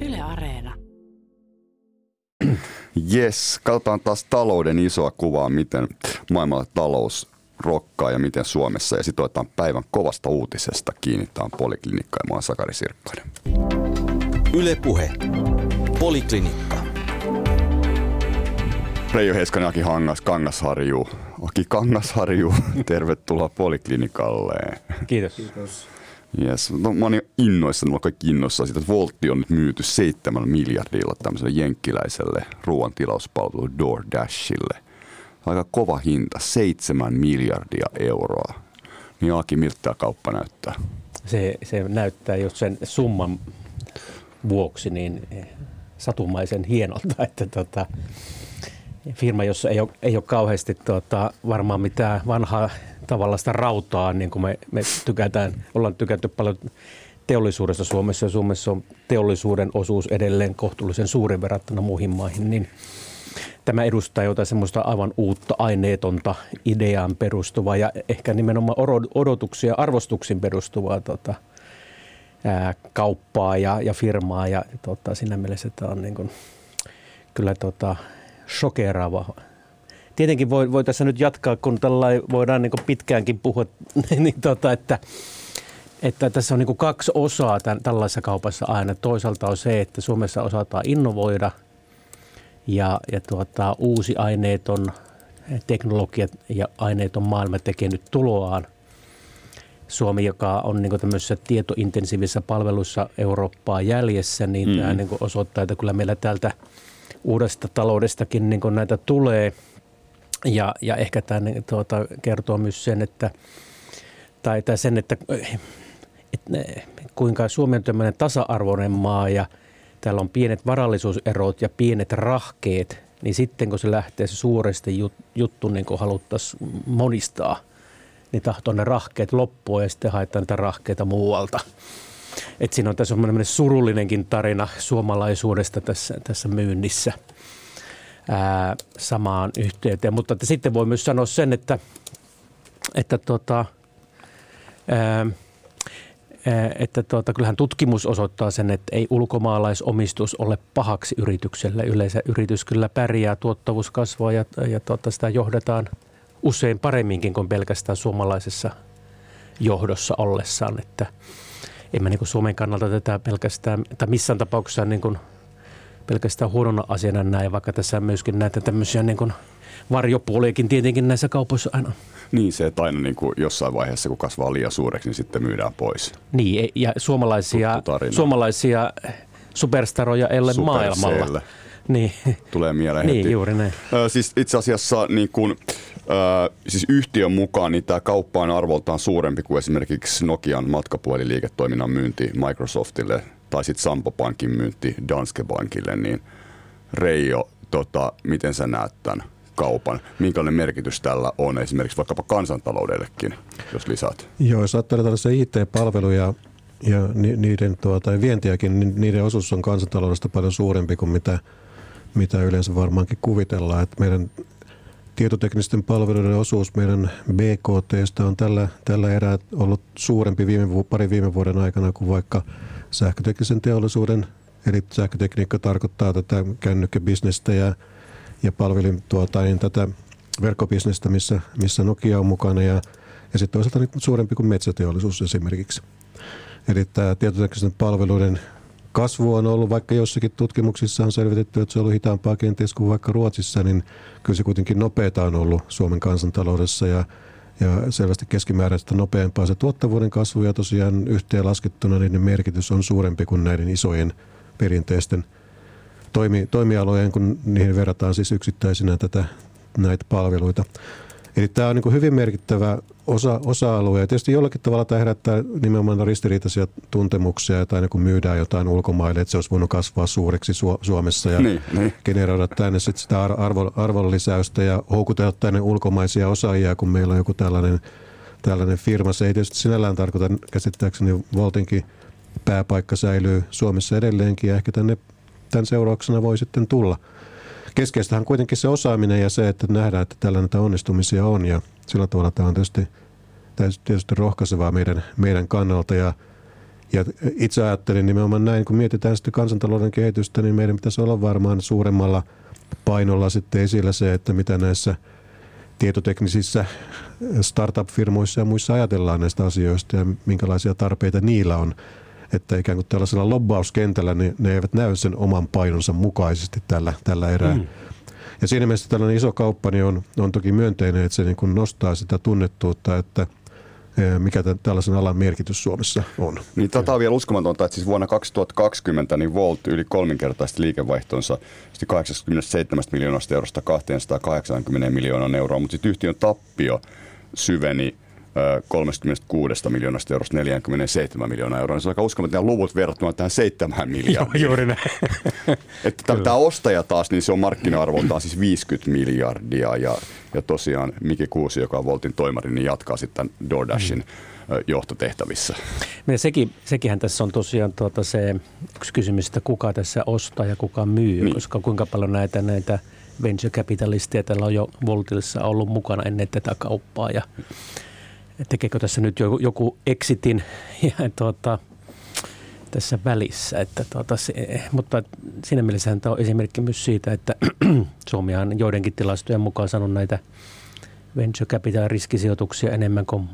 Yle Areena. Yes, katsotaan taas talouden isoa kuvaa, miten maailmalla talous rokkaa ja miten Suomessa. Ja sitten otetaan päivän kovasta uutisesta kiinni. Tämä on Poliklinikka ja mä oon Sakari Sirkkainen. Yle Puhe. Poliklinikka. Reijo Heiskanen, Aki Hangas, Kangasharju. Aki Kangasharju, tervetuloa Poliklinikalle. Kiitos. Kiitos. Yes. No, mä oon niin innoissani, mä oon kaikki innoissaan siitä, että Voltti on nyt myyty 7 miljardilla tämmöiselle jenkkiläiselle ruoantilauspalvelu DoorDashille. Aika kova hinta, 7 miljardia euroa. Niin Aki, miltä tämä kauppa näyttää? Se, se näyttää just sen summan vuoksi niin satumaisen hienolta, että tota, firma, jossa ei ole, ei ole kauheasti tota, varmaan mitään vanhaa tavallaista rautaa, niin kuin me, me tykätään, ollaan tykätty paljon teollisuudesta Suomessa ja Suomessa on teollisuuden osuus edelleen kohtuullisen suuri verrattuna muihin maihin, niin tämä edustaa jotain semmoista aivan uutta aineetonta ideaan perustuvaa ja ehkä nimenomaan odotuksia arvostuksiin perustuvaa tota, ää, kauppaa ja, ja firmaa ja tota, siinä mielessä tämä on niin kuin, kyllä tota, shokeraava tietenkin voi, voi tässä nyt jatkaa, kun tällä voidaan niin pitkäänkin puhua, niin tota, että, että tässä on niin kaksi osaa tämän, tällaisessa kaupassa aina. Toisaalta on se, että Suomessa osataan innovoida ja, ja tuota, uusi aineeton teknologia ja aineeton maailma tekee nyt tuloaan. Suomi, joka on niin tämmöisissä tietointensiivisissä palveluissa Eurooppaa jäljessä, niin mm. tämä niin osoittaa, että kyllä meillä täältä uudesta taloudestakin niin näitä tulee – ja, ja ehkä tämä niin, tuota, kertoo myös sen, että, tai, tai sen, että, että kuinka Suomi on tämmöinen tasa-arvoinen maa ja täällä on pienet varallisuuserot ja pienet rahkeet, niin sitten kun se lähtee se suuresti juttu niin kuin haluttaisiin monistaa, niin tahtoo ne rahkeet loppua ja sitten haetaan niitä rahkeita muualta. Et siinä on tässä semmoinen surullinenkin tarina suomalaisuudesta tässä, tässä myynnissä – ää, samaan yhteyteen. Mutta että sitten voi myös sanoa sen, että, että tota, ää, että tuota, kyllähän tutkimus osoittaa sen, että ei ulkomaalaisomistus ole pahaksi yritykselle. Yleensä yritys kyllä pärjää, tuottavuus kasvaa ja, ja tuota, sitä johdetaan usein paremminkin kuin pelkästään suomalaisessa johdossa ollessaan. Että en mä niin Suomen kannalta tätä pelkästään, tai missään tapauksessa niin kuin pelkästään huonona asiana näin, vaikka tässä myöskin näitä tämmöisiä niin kuin varjopuoliakin tietenkin näissä kaupoissa aina. Niin se, että aina niin kuin jossain vaiheessa, kun kasvaa liian suureksi, niin sitten myydään pois. Niin, e- ja suomalaisia, suomalaisia superstaroja elle maailmalla. Niin. Tulee mieleen niin, heti. Niin, juuri näin. Ö, siis itse asiassa niin kun, siis yhtiön mukaan niin tämä kauppa on arvoltaan suurempi kuin esimerkiksi Nokian matkapuheliliiketoiminnan myynti Microsoftille – tai sitten Sampo Pankin myynti Danske Bankille, niin Reijo, tota, miten sä näet tämän kaupan? Minkälainen merkitys tällä on esimerkiksi vaikkapa kansantaloudellekin, jos lisäät? Joo, jos ajattelee tällaisia IT-palveluja ja niiden tuota, vientiäkin, niin niiden osuus on kansantaloudesta paljon suurempi kuin mitä, mitä yleensä varmaankin kuvitellaan. Että meidän tietoteknisten palveluiden osuus meidän BKT on tällä, tällä erää ollut suurempi viime, pari viime vuoden aikana kuin vaikka – sähköteknisen teollisuuden, eli sähkötekniikka tarkoittaa tätä kännykkäbisnestä ja, ja palvelin tuota, niin tätä verkkobisnestä, missä, missä Nokia on mukana ja, ja sitten toisaalta niin suurempi kuin metsäteollisuus esimerkiksi. Eli tämä tietoteknisten palveluiden kasvu on ollut, vaikka jossakin tutkimuksissa on selvitetty, että se on ollut hitaampaa kenties kuin vaikka Ruotsissa, niin kyllä se kuitenkin nopeata on ollut Suomen kansantaloudessa ja ja selvästi keskimääräistä nopeampaa se tuottavuuden kasvu ja tosiaan yhteenlaskettuna niiden merkitys on suurempi kuin näiden isojen perinteisten toimi, toimialojen, kun niihin verrataan siis yksittäisinä tätä, näitä palveluita. Eli tämä on niin hyvin merkittävä osa, osa-alue. Ja tietysti jollakin tavalla tämä herättää nimenomaan ristiriitaisia tuntemuksia, tai kun myydään jotain ulkomaille, että se olisi voinut kasvaa suureksi Suomessa ja niin, niin. generoida tänne sit sitä arvo, arvonlisäystä ja houkutella tänne ulkomaisia osaajia, kun meillä on joku tällainen, tällainen firma. Se ei tietysti sinällään tarkoita käsittääkseni Voltinkin pääpaikka säilyy Suomessa edelleenkin ja ehkä tänne tämän seurauksena voi sitten tulla – Keskeistähän kuitenkin se osaaminen ja se, että nähdään, että tällä näitä onnistumisia on ja sillä tavalla tämä on tietysti, tietysti rohkaisevaa meidän, meidän kannalta ja, Ja itse ajattelin nimenomaan näin, kun mietitään sitten kansantalouden kehitystä, niin meidän pitäisi olla varmaan suuremmalla painolla sitten esillä se, että mitä näissä tietoteknisissä startup-firmoissa ja muissa ajatellaan näistä asioista ja minkälaisia tarpeita niillä on. Että ikään kuin tällaisella lobbauskentällä niin ne eivät näy sen oman painonsa mukaisesti tällä, tällä erää. Mm. Ja siinä mielessä tällainen iso kauppa niin on, on toki myönteinen, että se niin kuin nostaa sitä tunnettuutta, että – mikä tämän, tällaisen alan merkitys Suomessa on. Niin tätä on vielä uskomatonta, että siis vuonna 2020 niin Volt yli kolminkertaisesti liikevaihtonsa 87 miljoonasta eurosta 280 miljoonaa euroa, mutta sitten yhtiön tappio syveni 36 miljoonasta eurosta 47 miljoonaa euroa. Se on aika uskomaton luvut verrattuna tähän 7 miljardia. Juuri näin. Että tämä ostaja taas, niin se on markkina-arvoltaan siis 50 miljardia ja, ja tosiaan Miki Kuusi, joka on Voltin toimari, niin jatkaa sitten DoorDashin mm. johtotehtävissä. Ja sekin, sekinhän tässä on tosiaan tuota se yksi kysymys, että kuka tässä ostaa ja kuka myy, niin. koska kuinka paljon näitä, näitä venture capitalisteja tällä on jo Voltissa ollut mukana ennen tätä kauppaa ja tekeekö tässä nyt joku, joku exitin ja tuota, tässä välissä. Että tuota, se, mutta siinä mielessä tämä on esimerkki myös siitä, että Suomi on joidenkin tilastojen mukaan saanut näitä venture capital riskisijoituksia enemmän kuin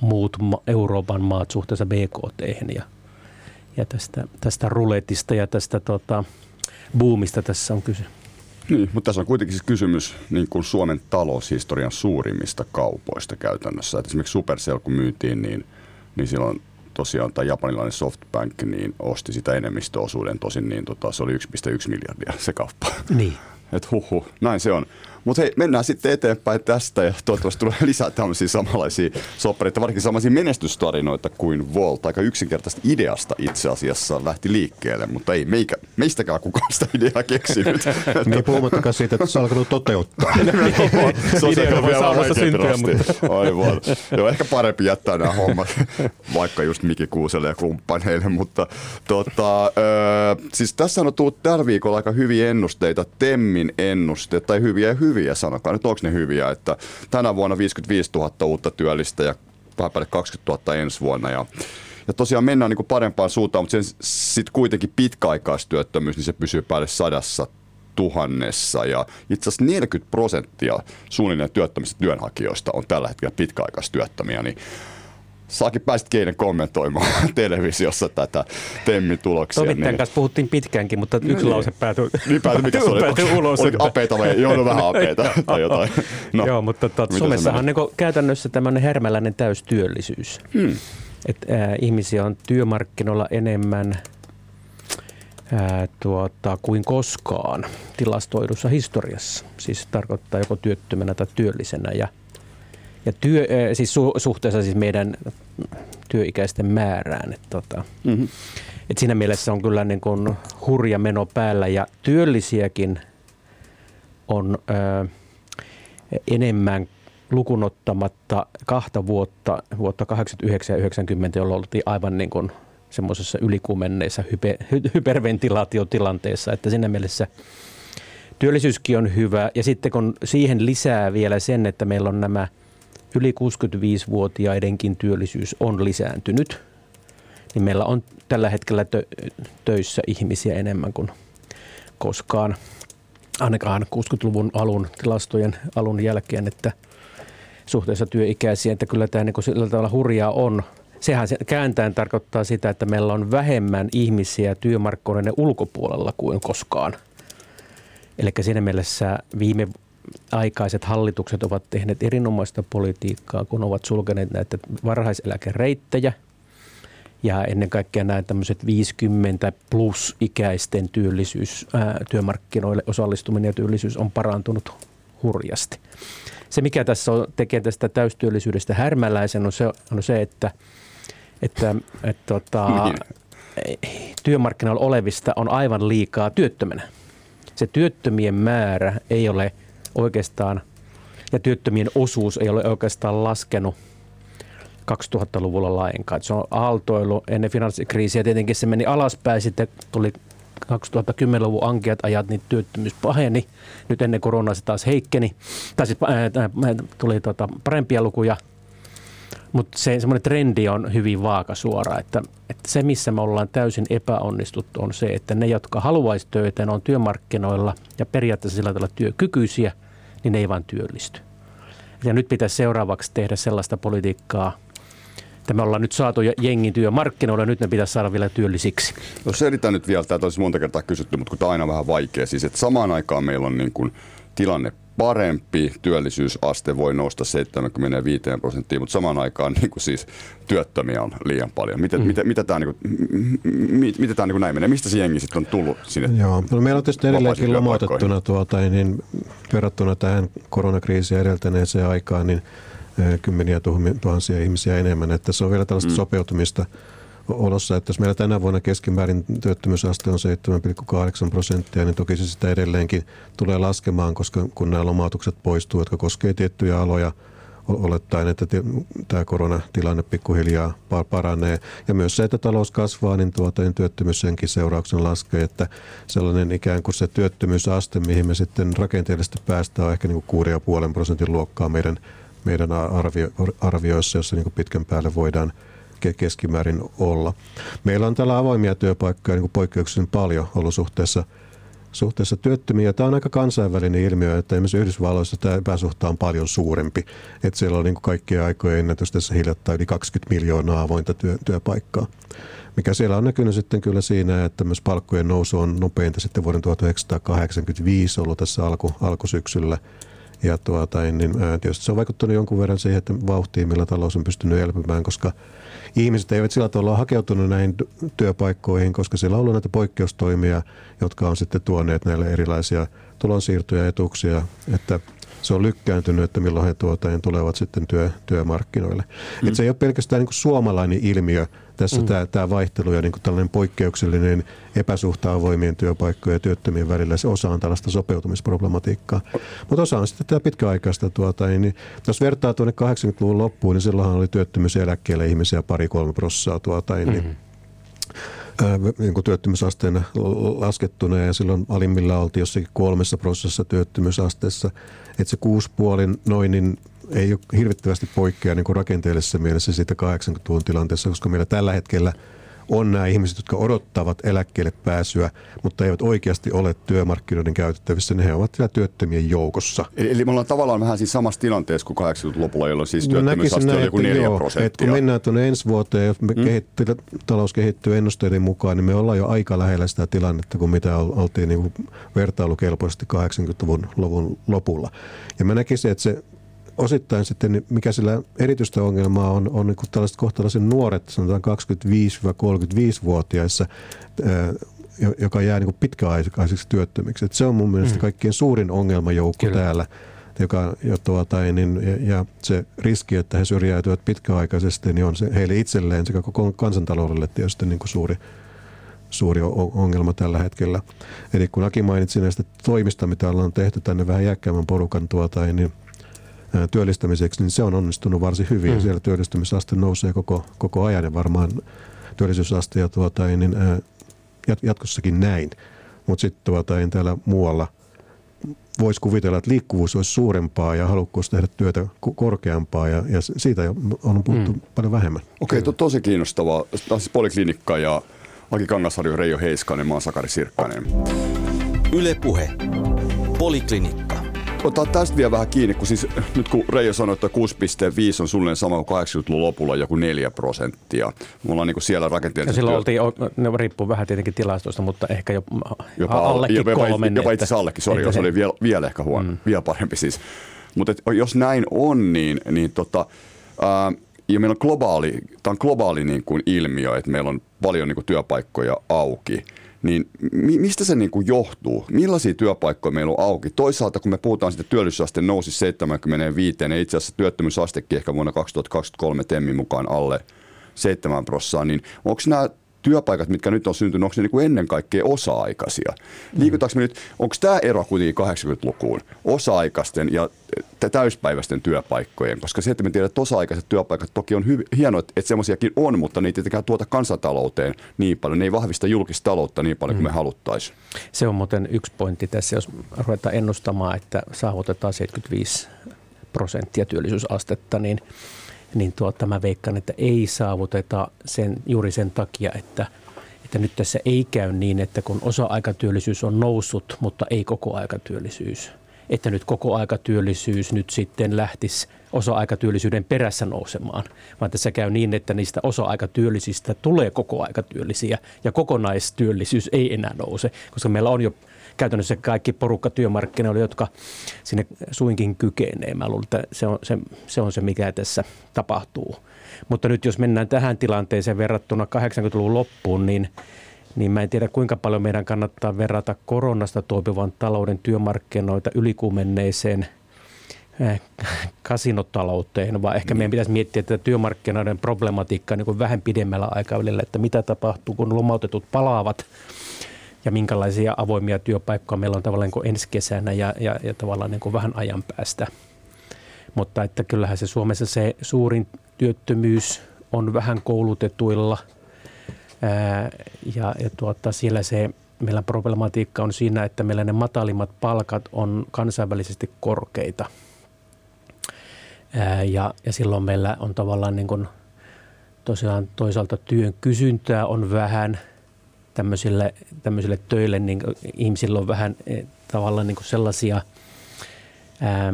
muut Euroopan maat suhteessa BKT. Ja, ja tästä, tästä ruletista ja tästä tota, boomista tässä on kyse. Niin, mutta tässä on kuitenkin siis kysymys niin kuin Suomen taloushistorian suurimmista kaupoista käytännössä. Et esimerkiksi Supercell kun myytiin, niin, niin silloin tosiaan tämä japanilainen Softbank niin osti sitä enemmistöosuuden, tosin niin tota, se oli 1,1 miljardia se kauppa. Niin. Et huhu, näin se on. Mutta hei, mennään sitten eteenpäin tästä ja toivottavasti tulee lisää tämmöisiä samanlaisia soppareita, varsinkin samanlaisia menestystarinoita kuin Volt. Aika yksinkertaista ideasta itse asiassa lähti liikkeelle, mutta ei meikä, meistäkään kukaan sitä ideaa keksinyt. niin puhumattakaan siitä, että se on alkanut toteuttaa. se on se vielä syntyä, mutta... Aivan. Joo, ehkä parempi jättää nämä hommat vaikka just Miki Kuuselle ja kumppaneille, mutta tota, ö, siis tässä on tullut tällä viikolla aika hyviä ennusteita, Temmin ennusteita, tai hyviä ja hyviä hyviä, sanokaa nyt, onko ne hyviä, että tänä vuonna 55 000 uutta työllistä ja vähän päälle 20 000 ensi vuonna ja ja tosiaan mennään niin kuin parempaan suuntaan, mutta sitten kuitenkin pitkäaikaistyöttömyys, niin se pysyy päälle sadassa tuhannessa ja itse asiassa 40 prosenttia suunnilleen työttömistä työnhakijoista on tällä hetkellä pitkäaikaistyöttömiä, niin Saakin pääsit keinen kommentoimaan televisiossa tätä Temmin tuloksia. Toimittajan niin. kanssa puhuttiin pitkäänkin, mutta yksi niin. lause päätyi, niin päätyi, mikä se oli? päätyi ulos. Oli apeita vai? Joo, no vähän apeita tai jotain. No, Joo, mutta tot, Suomessahan on niin käytännössä tämmöinen hermäläinen täystyöllisyys. Hmm. Et, äh, ihmisiä on työmarkkinoilla enemmän ää, tuota, kuin koskaan tilastoidussa historiassa. Siis tarkoittaa joko työttömänä tai työllisenä. Ja – ja työ, siis su, suhteessa siis meidän työikäisten määrään. Että tota, mm-hmm. et siinä mielessä on kyllä niin kuin hurja meno päällä ja työllisiäkin on ö, enemmän lukunottamatta kahta vuotta, vuotta 89 ja 90, jolloin oltiin aivan niin kuin semmoisessa ylikuumenneessa hyper, hyperventilaatiotilanteessa, että siinä mielessä työllisyyskin on hyvä. Ja sitten kun siihen lisää vielä sen, että meillä on nämä – yli 65-vuotiaidenkin työllisyys on lisääntynyt, niin meillä on tällä hetkellä tö- töissä ihmisiä enemmän kuin koskaan, ainakaan 60-luvun alun tilastojen alun jälkeen, että suhteessa työikäisiä, että kyllä tämä niin sillä tavalla hurjaa on. Sehän se kääntäen tarkoittaa sitä, että meillä on vähemmän ihmisiä työmarkkinoiden ulkopuolella kuin koskaan. Eli siinä mielessä viime aikaiset hallitukset ovat tehneet erinomaista politiikkaa, kun ovat sulkeneet näitä varhaiseläkereittejä ja ennen kaikkea nämä tämmöiset 50 plus ikäisten työllisyys, ää, työmarkkinoille osallistuminen ja työllisyys on parantunut hurjasti. Se, mikä tässä on, tekee tästä täystyöllisyydestä härmäläisen, on se, on se että, että, että tota, työmarkkinoilla olevista on aivan liikaa työttömänä. Se työttömien määrä ei ole – oikeastaan, ja työttömien osuus ei ole oikeastaan laskenut 2000-luvulla lainkaan. Se on aaltoilu ennen finanssikriisiä. Tietenkin se meni alaspäin, sitten tuli 2010-luvun ankeat ajat, niin työttömyys paheni. Nyt ennen koronaa se taas heikkeni. Tai siis äh, äh, tuli tota, parempia lukuja. Mutta se semmoinen trendi on hyvin vaakasuora, että, että se missä me ollaan täysin epäonnistuttu on se, että ne, jotka haluaisi töitä, ne on työmarkkinoilla ja periaatteessa sillä tavalla työkykyisiä, niin ne ei vaan työllisty. Ja nyt pitäisi seuraavaksi tehdä sellaista politiikkaa, että me ollaan nyt saatu jengin työmarkkinoille nyt ne pitäisi saada vielä työllisiksi. No selitän nyt vielä, tämä olisi monta kertaa kysytty, mutta kun tämä on aina vähän vaikea. Siis että samaan aikaan meillä on niin kuin tilanne parempi, työllisyysaste voi nousta 75 prosenttiin, mutta samaan aikaan niin kuin siis työttömiä on liian paljon. Miten, mm. mitä, mitä tämä, niin kuin, mitä tämä niin näin menee? Mistä se jengi sitten on tullut sinne? Joo, no meillä on tietysti edelleenkin lomautettuna tuota, niin verrattuna tähän koronakriisiin edeltäneeseen aikaan, niin kymmeniä tuhansia ihmisiä enemmän. Että se on vielä tällaista mm. sopeutumista olossa, että jos meillä tänä vuonna keskimäärin työttömyysaste on 7,8 prosenttia, niin toki se sitä edelleenkin tulee laskemaan, koska kun nämä lomautukset poistuu, jotka koskevat tiettyjä aloja, olettaen, että tämä koronatilanne pikkuhiljaa paranee. Ja myös se, että talous kasvaa, niin, tuota, niin työttömyys senkin seurauksen laskee, että sellainen ikään kuin se työttömyysaste, mihin me sitten rakenteellisesti päästään, on ehkä niin kuin 6,5 prosentin luokkaa meidän, meidän arvio, arvioissa, jossa niin kuin pitkän päälle voidaan – keskimäärin olla. Meillä on täällä avoimia työpaikkoja niin kuin poikkeuksellisen paljon ollut suhteessa, suhteessa työttömiä. Tämä on aika kansainvälinen ilmiö, että esimerkiksi Yhdysvalloissa tämä epäsuhta on paljon suurempi. Että siellä on niin kuin kaikkien aikojen ennätys tässä hiljattain yli 20 miljoonaa avointa työ, työpaikkaa. Mikä siellä on näkynyt sitten kyllä siinä, että myös palkkojen nousu on nopeinta sitten vuoden 1985 ollut tässä alku, alkusyksyllä – ja tuota, niin tietysti se on vaikuttanut jonkun verran siihen, että vauhtiin, millä talous on pystynyt elpymään, koska ihmiset eivät sillä tavalla hakeutunut näihin työpaikkoihin, koska siellä on ollut näitä poikkeustoimia, jotka on sitten tuoneet näille erilaisia tulonsiirtoja ja etuuksia, että se on lykkääntynyt, että milloin he tuota, tulevat sitten työ, työmarkkinoille. Mm. Et se ei ole pelkästään niin kuin suomalainen ilmiö, tässä mm. tämä, tämä vaihtelu ja niin kuin tällainen poikkeuksellinen epäsuhta avoimien työpaikkojen ja työttömien välillä, se osa on tällaista sopeutumisproblematiikkaa. Mutta osa on sitten tämä pitkäaikaista, tuota, niin, jos vertaa tuonne 80-luvun loppuun, niin silloinhan oli työttömyyseläkkeelle ihmisiä pari-kolme prossaa tuota, niin, mm-hmm niin kuin työttömyysasteen laskettuna ja silloin alimmilla oltiin jossakin kolmessa prosessissa työttömyysasteessa. Että se kuuspuolin noin, niin ei ole hirvittävästi poikkea niin rakenteellisessa mielessä siitä 80-luvun tilanteessa, koska meillä tällä hetkellä – on nämä ihmiset, jotka odottavat eläkkeelle pääsyä, mutta eivät oikeasti ole työmarkkinoiden käytettävissä, niin he ovat siellä työttömien joukossa. Eli, eli me ollaan tavallaan vähän siis samassa tilanteessa kuin 80-luvulla, jolloin siis no työttömyysaste oli joku 4 joo, prosenttia. Että kun mennään tuonne ensi vuoteen, jos me mm. kehittyy, talous kehittyy ennusteiden mukaan, niin me ollaan jo aika lähellä sitä tilannetta kuin mitä oltiin niin kuin vertailukelpoisesti 80-luvun luvun lopulla. Ja mä näkisin, että se osittain sitten, mikä sillä erityistä ongelmaa on, on niin tällaiset kohtalaisen nuoret, sanotaan 25-35-vuotiaissa, joka jää niin pitkäaikaiseksi työttömiksi. Et se on mun mielestä mm. kaikkein suurin ongelmajoukko Kyllä. täällä. Joka, jo tuota, niin, ja, ja se riski, että he syrjäytyvät pitkäaikaisesti, niin on se heille itselleen sekä koko kansantaloudelle tietysti niin kuin suuri, suuri ongelma tällä hetkellä. Eli kun Aki mainitsi näistä toimista, mitä ollaan tehty tänne vähän iäkkäämmän porukan tuota, niin – työllistämiseksi, niin se on onnistunut varsin hyvin. Mm. Siellä työllistymisaste nousee koko, koko ajan ja varmaan työllisyysaste ja tuota, niin, jatkossakin näin. Mutta sitten tuota, täällä muualla voisi kuvitella, että liikkuvuus olisi suurempaa ja halukkuus tehdä työtä korkeampaa ja, ja siitä on puhuttu mm. paljon vähemmän. Okei, okay, to, tosi kiinnostavaa. Tämä on siis Poliklinikka ja Aki Kangasharju, Reijo Heiskanen, mä oon Sakari Sirkkanen. Yle Puhe. Poliklinikka. Otetaan tästä vielä vähän kiinni, kun siis nyt kun Reijo sanoi, että 6,5 on suunnilleen sama kuin 80-luvun lopulla joku 4 prosenttia. Me ollaan niin siellä rakenteellisesti... Ja silloin oltiin, ne riippuu vähän tietenkin tilastosta, mutta ehkä jo jopa allekin jopa, kolmen. Jopa, jopa itse allekin, sori, se oli vielä, vielä ehkä huono, mm. vielä parempi siis. Mutta jos näin on, niin, niin tota, ää, ja meillä on globaali, tämä on globaali niin kuin ilmiö, että meillä on paljon niin kuin työpaikkoja auki – niin mistä se niin kuin johtuu? Millaisia työpaikkoja meillä on auki? Toisaalta kun me puhutaan siitä työllisyysaste nousi 75, ja itse asiassa työttömyysastekin ehkä vuonna 2023 Temmin mukaan alle 7 prosenttia, niin onko nämä työpaikat, mitkä nyt on syntynyt, onko ne niin kuin ennen kaikkea osa-aikaisia? Mm. Liikutaanko me nyt, onko tämä ero kuitenkin 80-lukuun, osa-aikaisten ja täyspäiväisten työpaikkojen? Koska se, että me tiedämme, että osa-aikaiset työpaikat toki on hyv- hienoa, että semmoisiakin on, mutta ne ei tietenkään tuota kansantalouteen niin paljon, ne ei vahvista julkista taloutta niin paljon kuin mm. me haluttaisiin. Se on muuten yksi pointti tässä, jos ruvetaan ennustamaan, että saavutetaan 75 prosenttia työllisyysastetta, niin niin tuota, mä veikkaan, että ei saavuteta sen, juuri sen takia, että, että nyt tässä ei käy niin, että kun osa-aikatyöllisyys on noussut, mutta ei koko aikatyöllisyys, että nyt koko aikatyöllisyys nyt sitten lähtisi osa-aikatyöllisyyden perässä nousemaan, vaan tässä käy niin, että niistä osa-aikatyöllisistä tulee koko aikatyöllisiä ja kokonaistyöllisyys ei enää nouse, koska meillä on jo käytännössä kaikki porukka työmarkkinoilla, jotka sinne suinkin kykenee. Mä luulen, että se on se, se, on se mikä tässä tapahtuu. Mutta nyt jos mennään tähän tilanteeseen verrattuna 80-luvun loppuun, niin niin mä en tiedä kuinka paljon meidän kannattaa verrata koronasta toipuvan talouden työmarkkinoita ylikuumenneeseen eh, kasinotalouteen, vaan ehkä meidän pitäisi miettiä tätä työmarkkinoiden problematiikkaa niin kuin vähän pidemmällä aikavälillä, että mitä tapahtuu, kun lomautetut palaavat ja minkälaisia avoimia työpaikkoja meillä on tavallaan niin ensi kesänä ja, ja, ja tavallaan niin vähän ajan päästä. Mutta että kyllähän se Suomessa se suurin työttömyys on vähän koulutetuilla ää, ja, ja tuota, siellä se meillä problematiikka on siinä, että meillä ne matalimmat palkat on kansainvälisesti korkeita. Ää, ja, ja silloin meillä on tavallaan niin kuin tosiaan toisaalta työn kysyntää on vähän – tämmöisille, tämmöisille töille, niin ihmisillä on vähän eh, tavallaan niin sellaisia ää,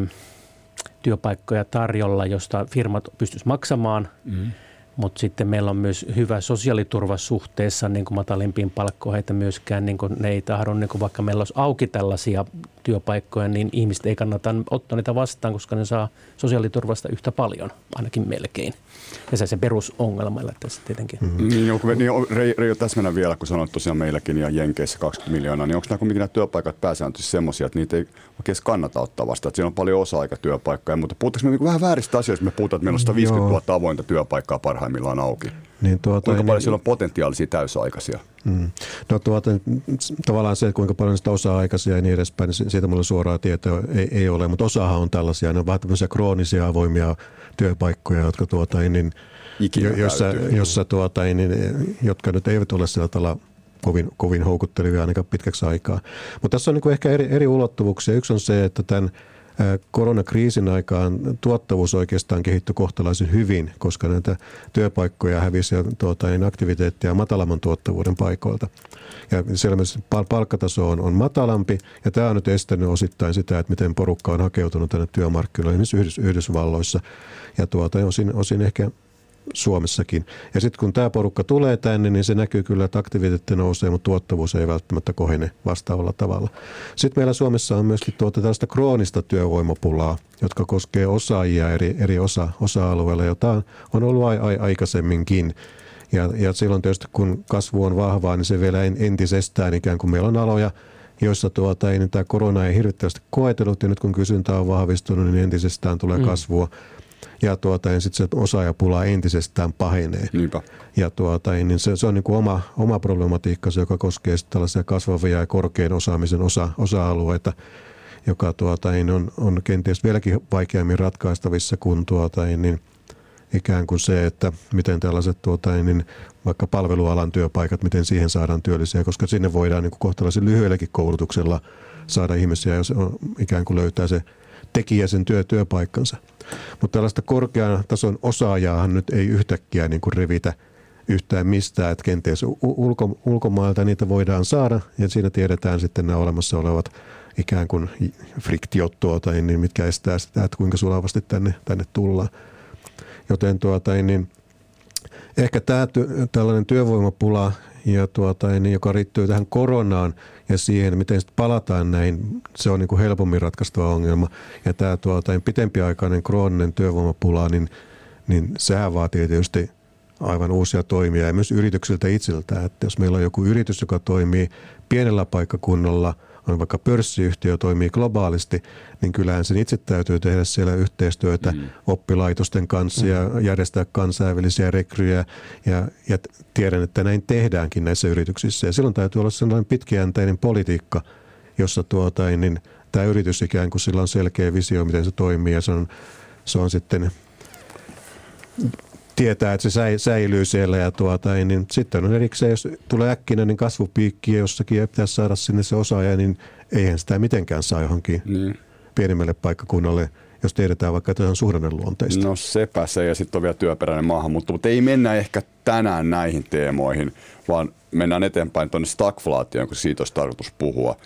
työpaikkoja tarjolla, josta firmat pystyisivät maksamaan. Mm mutta sitten meillä on myös hyvä sosiaaliturva suhteessa niin kuin matalimpiin palkkoihin, että myöskään niin kuin ne ei tahdo, niin kuin vaikka meillä olisi auki tällaisia työpaikkoja, niin ihmiset ei kannata ottaa niitä vastaan, koska ne saa sosiaaliturvasta yhtä paljon, ainakin melkein. Ja se on se perusongelma tässä tietenkin. Mm-hmm. Niin, joku, niin Reijo täsmennä vielä, kun sanoit tosiaan meilläkin ja Jenkeissä 20 miljoonaa, niin onko nämä kuitenkin nämä työpaikat pääsääntöisesti semmoisia, että niitä ei oikein kannata ottaa vastaan, että siinä on paljon osa-aikatyöpaikkoja, mutta puhutaanko me niin vähän vääristä asioista, me puhutaan, että meillä on 150 000 avointa työpaikkaa parhaimmillaan auki. Niin tuota, kuinka paljon niin, siellä on potentiaalisia täysaikaisia? Mm. No tuota, tavallaan se, kuinka paljon sitä osa-aikaisia ja niin edespäin, niin siitä mulla suoraa tietoa ei, ei ole, mutta osahan on tällaisia, ne on vähän tämmöisiä kroonisia avoimia työpaikkoja, jotka tuota, niin, jossa, jossa tuota, niin, jotka nyt eivät ole sillä tavalla kovin, kovin houkuttelevia ainakaan pitkäksi aikaa. Mutta tässä on niin ehkä eri, eri ulottuvuuksia. Yksi on se, että tämän koronakriisin aikaan tuottavuus oikeastaan kehittyi kohtalaisen hyvin, koska näitä työpaikkoja hävisi ja tuota, niin aktiviteettia matalamman tuottavuuden paikoilta. Ja selvästi palkkataso on, on matalampi ja tämä on nyt estänyt osittain sitä, että miten porukka on hakeutunut tänne työmarkkinoille, esimerkiksi Yhdysvalloissa ja tuota, osin, osin ehkä Suomessakin. Ja sitten kun tämä porukka tulee tänne, niin se näkyy kyllä, että aktiviteetti nousee, mutta tuottavuus ei välttämättä kohene vastaavalla tavalla. Sitten meillä Suomessa on myöskin tuota tällaista kroonista työvoimapulaa, jotka koskee osaajia eri, eri osa, osa-alueilla, jota on ollut a, a, aikaisemminkin. Ja, ja silloin tietysti kun kasvu on vahvaa, niin se vielä entisestään ikään kuin meillä on aloja, joissa tuota, ei, niin tämä korona ei hirvittävästi koetellut ja nyt kun kysyntä on vahvistunut, niin entisestään tulee mm. Ja tuota, ja sitten se osaajapula entisestään pahenee. Niinpä. Ja tuota, niin se, se on niin kuin oma, oma problematiikka, joka koskee tällaisia kasvavia ja korkean osaamisen osa, osa-alueita, joka tuota, niin on, on kenties vieläkin vaikeammin ratkaistavissa kuin tuota, niin ikään kuin se, että miten tällaiset tuota, niin vaikka palvelualan työpaikat, miten siihen saadaan työllisiä, koska sinne voidaan niin kuin kohtalaisen lyhyelläkin koulutuksella saada ihmisiä, jos on, ikään kuin löytää se tekijä sen työ, työpaikkansa. Mutta tällaista korkean tason osaajaahan nyt ei yhtäkkiä niin kuin revitä yhtään mistään, että kenties ulko, ulkomailta niitä voidaan saada ja siinä tiedetään sitten nämä olemassa olevat ikään kuin friktiot tuota, niin mitkä estää sitä, että kuinka sulavasti tänne, tänne tullaan. Joten tuota, niin ehkä tämä tällainen työvoimapula ja tuota, niin, joka riittyy tähän koronaan ja siihen, miten sitten palataan näin, se on niin kuin helpommin ratkaistava ongelma. Ja tämä tuota, niin pitempiaikainen krooninen työvoimapula, niin, niin sehän vaatii tietysti aivan uusia toimia ja myös yrityksiltä itseltä. Että jos meillä on joku yritys, joka toimii pienellä paikkakunnalla – on vaikka pörssiyhtiö toimii globaalisti, niin kyllähän sen itse täytyy tehdä siellä yhteistyötä mm. oppilaitosten kanssa mm. ja järjestää kansainvälisiä rekryjä. Ja, ja tiedän, että näin tehdäänkin näissä yrityksissä. Ja silloin täytyy olla sellainen pitkäjänteinen politiikka, jossa tuota, niin tämä yritys ikään kuin sillä on selkeä visio, miten se toimii ja se on, se on sitten tietää, että se säilyy siellä ja tuota, niin sitten on erikseen, jos tulee äkkinäinen kasvupiikki ja jossakin ja pitäisi saada sinne se osaaja, niin eihän sitä mitenkään saa johonkin niin. pienimmälle paikkakunnalle, jos tiedetään vaikka, että se on suhdanneluonteista. No sepä se ja sitten on vielä työperäinen maahanmuutto, mutta ei mennä ehkä tänään näihin teemoihin, vaan mennään eteenpäin tuonne stagflaatioon, kun siitä olisi tarkoitus puhua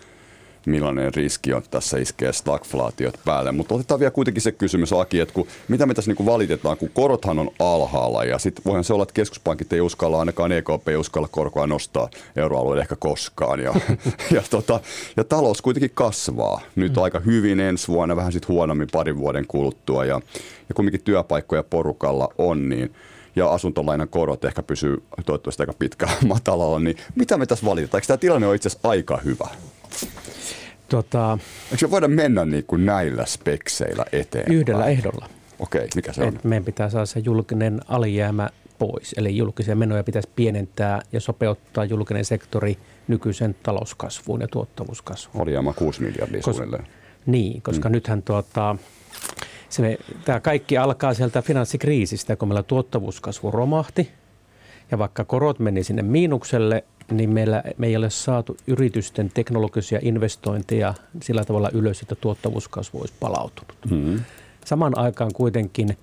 millainen riski on tässä iskee stagflaatiot päälle. Mutta otetaan vielä kuitenkin se kysymys, Aki, että kun, mitä me tässä niin valitetaan, kun korothan on alhaalla ja sitten voihan se olla, että keskuspankit ei uskalla, ainakaan EKP ei uskalla korkoa nostaa euroalueelle ehkä koskaan. Ja, ja, tota, ja talous kuitenkin kasvaa nyt mm. aika hyvin ensi vuonna, vähän sitten huonommin parin vuoden kuluttua ja, ja kumminkin työpaikkoja porukalla on, niin ja asuntolainan korot ehkä pysyy toivottavasti aika pitkään matalalla, niin mitä me tässä valitetaan? Eikö tämä tilanne ole itse asiassa aika hyvä? Tota, Eikö se voida mennä niin kuin näillä spekseillä eteen? Yhdellä ehdolla. Okei, mikä se on? Et meidän pitää saada se julkinen alijäämä pois. Eli julkisia menoja pitäisi pienentää ja sopeuttaa julkinen sektori nykyisen talouskasvuun ja tuottavuuskasvuun. Alijäämä 6 miljardia Kos- suunnilleen. Niin, koska mm. nythän tuota, se, tämä kaikki alkaa sieltä finanssikriisistä, kun meillä tuottavuuskasvu romahti ja vaikka korot meni sinne miinukselle, niin meillä, me ei ole saatu yritysten teknologisia investointeja sillä tavalla ylös, että tuottavuuskasvu olisi palautunut. Mm-hmm. Saman aikaan kuitenkin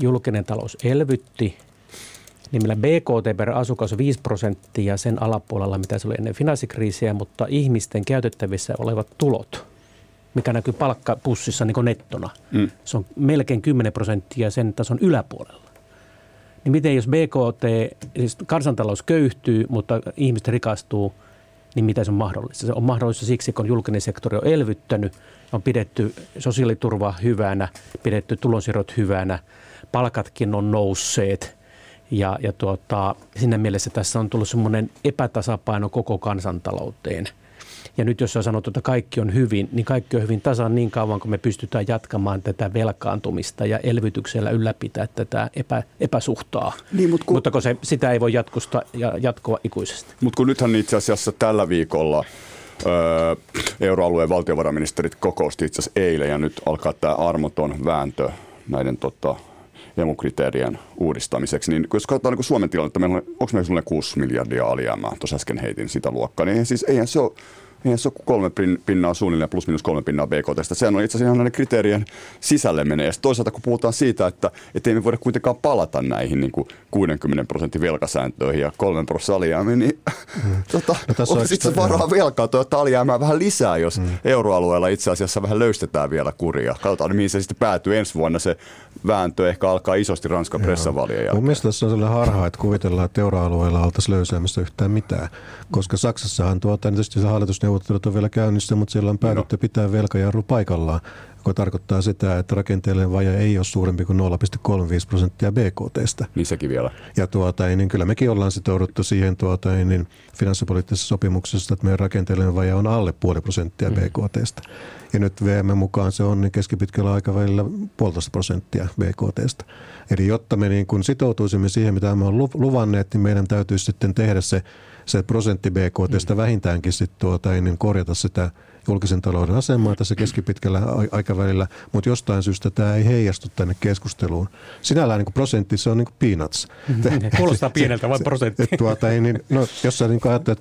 julkinen talous elvytti, niin meillä BKT per asukas 5 prosenttia sen alapuolella, mitä se oli ennen finanssikriisiä, mutta ihmisten käytettävissä olevat tulot, mikä näkyy palkkapussissa niin nettona, mm. se on melkein 10 prosenttia sen tason yläpuolella niin miten jos BKT, siis kansantalous köyhtyy, mutta ihmiset rikastuu, niin mitä se on mahdollista? Se on mahdollista siksi, kun julkinen sektori on elvyttänyt, on pidetty sosiaaliturva hyvänä, pidetty tulonsiirrot hyvänä, palkatkin on nousseet ja, ja tuota, siinä mielessä tässä on tullut semmoinen epätasapaino koko kansantalouteen – ja nyt jos sä sanot, että kaikki on hyvin, niin kaikki on hyvin tasan niin kauan, kun me pystytään jatkamaan tätä velkaantumista ja elvytyksellä ylläpitää tätä epä, epäsuhtaa. Niin, mutta kun, mutta kun se, sitä ei voi jatkusta ja jatkoa ikuisesti. Mutta kun nythän itse asiassa tällä viikolla öö, euroalueen valtiovarainministerit kokousti itse asiassa eilen ja nyt alkaa tämä armoton vääntö näiden tota, emukriteerien uudistamiseksi, niin jos katsotaan niin Suomen tilannetta, meillä on, onko meillä 6 miljardia alijäämää, tuossa äsken heitin sitä luokkaa, niin siis eihän se ole Eihän se ole kolme pinnaa suunnilleen plus minus kolme pinnaa BKT. Sehän on itse asiassa näiden kriteerien sisälle menee. Ja toisaalta kun puhutaan siitä, että, ei me voida kuitenkaan palata näihin niin kuin 60 prosentin velkasääntöihin ja kolmen prosentin alijäämiin, niin mm. tota, no, on sitten varaa velkaa tuota alijäämää vähän lisää, jos mm. euroalueella itse asiassa vähän löystetään vielä kuria. Katsotaan, mihin se sitten päätyy ensi vuonna. Se vääntö ehkä alkaa isosti Ranskan pressavalien jälkeen. Mun mielestä tässä on sellainen harha, että kuvitellaan, että euroalueella oltaisiin löysäämässä yhtään mitään. Koska Saksassahan tuota, niin tietysti se hallitusneuvottelut on vielä käynnissä, mutta siellä on päätetty no. pitää velkajarru paikallaan joka tarkoittaa sitä, että rakenteellinen vaje ei ole suurempi kuin 0,35 prosenttia BKTstä. Sekin vielä. Ja tuota, niin kyllä mekin ollaan sitouduttu siihen tuota, niin finanssipoliittisessa sopimuksessa, että meidän rakenteellinen vaje on alle puoli prosenttia mm. BKTstä. Ja nyt VM mukaan se on niin keskipitkällä aikavälillä puolitoista prosenttia BKTstä. Eli jotta me niin kun sitoutuisimme siihen, mitä me on luvanneet, niin meidän täytyisi sitten tehdä se, se prosentti BKTstä mm. vähintäänkin sit tuota, niin korjata sitä julkisen talouden asemaa tässä keskipitkällä aikavälillä, mutta jostain syystä tämä ei heijastu tänne keskusteluun. Sinällään niin prosentti, se on niin kuin peanuts. Mm-hmm. Kuulostaa pieneltä, vain prosentti. Et, tuota, ei, niin, no, jos sä niin ajattelet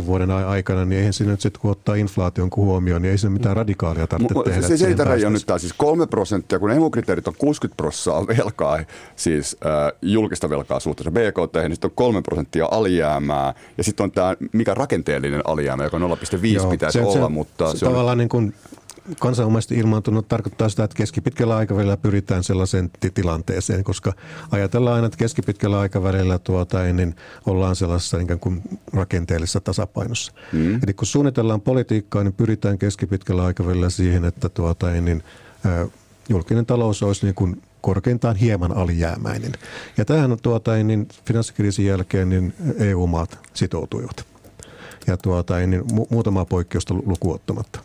3-5 vuoden aikana, niin eihän siinä nyt sitten, kun ottaa inflaation huomioon, niin ei siinä mitään radikaalia tarvitse M- tehdä. Se, se ei on nyt tämä siis 3 prosenttia, kun emukriteerit on 60 prosenttia velkaa, siis äh, julkista velkaa suhteessa BKT, niin sitten on 3 prosenttia alijäämää, ja sitten on tämä, mikä rakenteellinen alijäämä, joka 0,5 pitäisi se, olla, se, mutta se, se tavallaan on... niin kuin kansanomaisesti ilmaantunut tarkoittaa sitä, että keskipitkällä aikavälillä pyritään sellaiseen tilanteeseen, koska ajatellaan aina, että keskipitkällä aikavälillä tuota, niin ollaan sellaisessa niin kuin rakenteellisessa tasapainossa. Mm. Eli kun suunnitellaan politiikkaa, niin pyritään keskipitkällä aikavälillä siihen, että tuota, niin, ä, julkinen talous olisi niin kuin korkeintaan hieman alijäämäinen. Ja tähän tuota, niin finanssikriisin jälkeen niin EU-maat sitoutuivat ja tuota, niin mu- muutamaa poikkeusta lukuottamatta.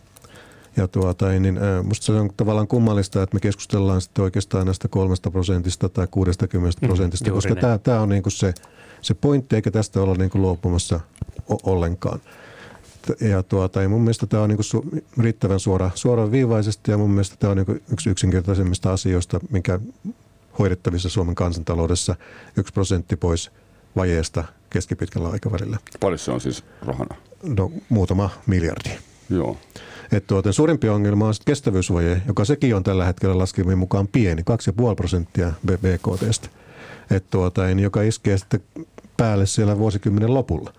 Ja tuota, niin, musta se on tavallaan kummallista, että me keskustellaan sitten oikeastaan näistä kolmesta prosentista tai 60 mm, prosentista, mm, koska tämä, tämä on niin kuin se, se pointti, eikä tästä olla niin kuin luopumassa o- ollenkaan. Ja tuota, ja mun mielestä tämä on niin kuin su- riittävän suora, suoraviivaisesti ja mun mielestä tämä on niin kuin yksi yksinkertaisemmista asioista, mikä hoidettavissa Suomen kansantaloudessa yksi prosentti pois vajeesta keskipitkällä aikavälillä. Paljon se on siis rahana? No muutama miljardi. Joo. Et tuota, suurimpi ongelma on kestävyysvaje, joka sekin on tällä hetkellä laskelmien mukaan pieni, 2,5 prosenttia BKTstä, Et tuota, joka iskee sitten päälle siellä vuosikymmenen lopulla.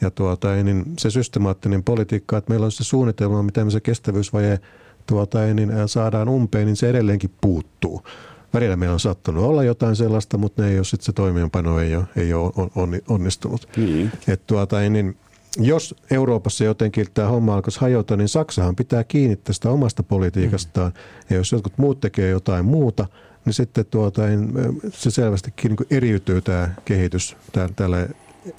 Ja tuota, niin se systemaattinen politiikka, että meillä on se suunnitelma, miten me se kestävyysvaje tuota, niin saadaan umpeen, niin se edelleenkin puuttuu. Välillä meillä on sattunut olla jotain sellaista, mutta ne ei ole sitten se toimeenpano ei ole, ei ole onnistunut. Niin. Et tuota, niin, jos Euroopassa jotenkin tämä homma alkaisi hajota, niin Saksahan pitää kiinni tästä omasta politiikastaan. Mm. Ja jos jotkut muut tekee jotain muuta, niin sitten tuota, niin se selvästikin niin eriytyy tämä kehitys täällä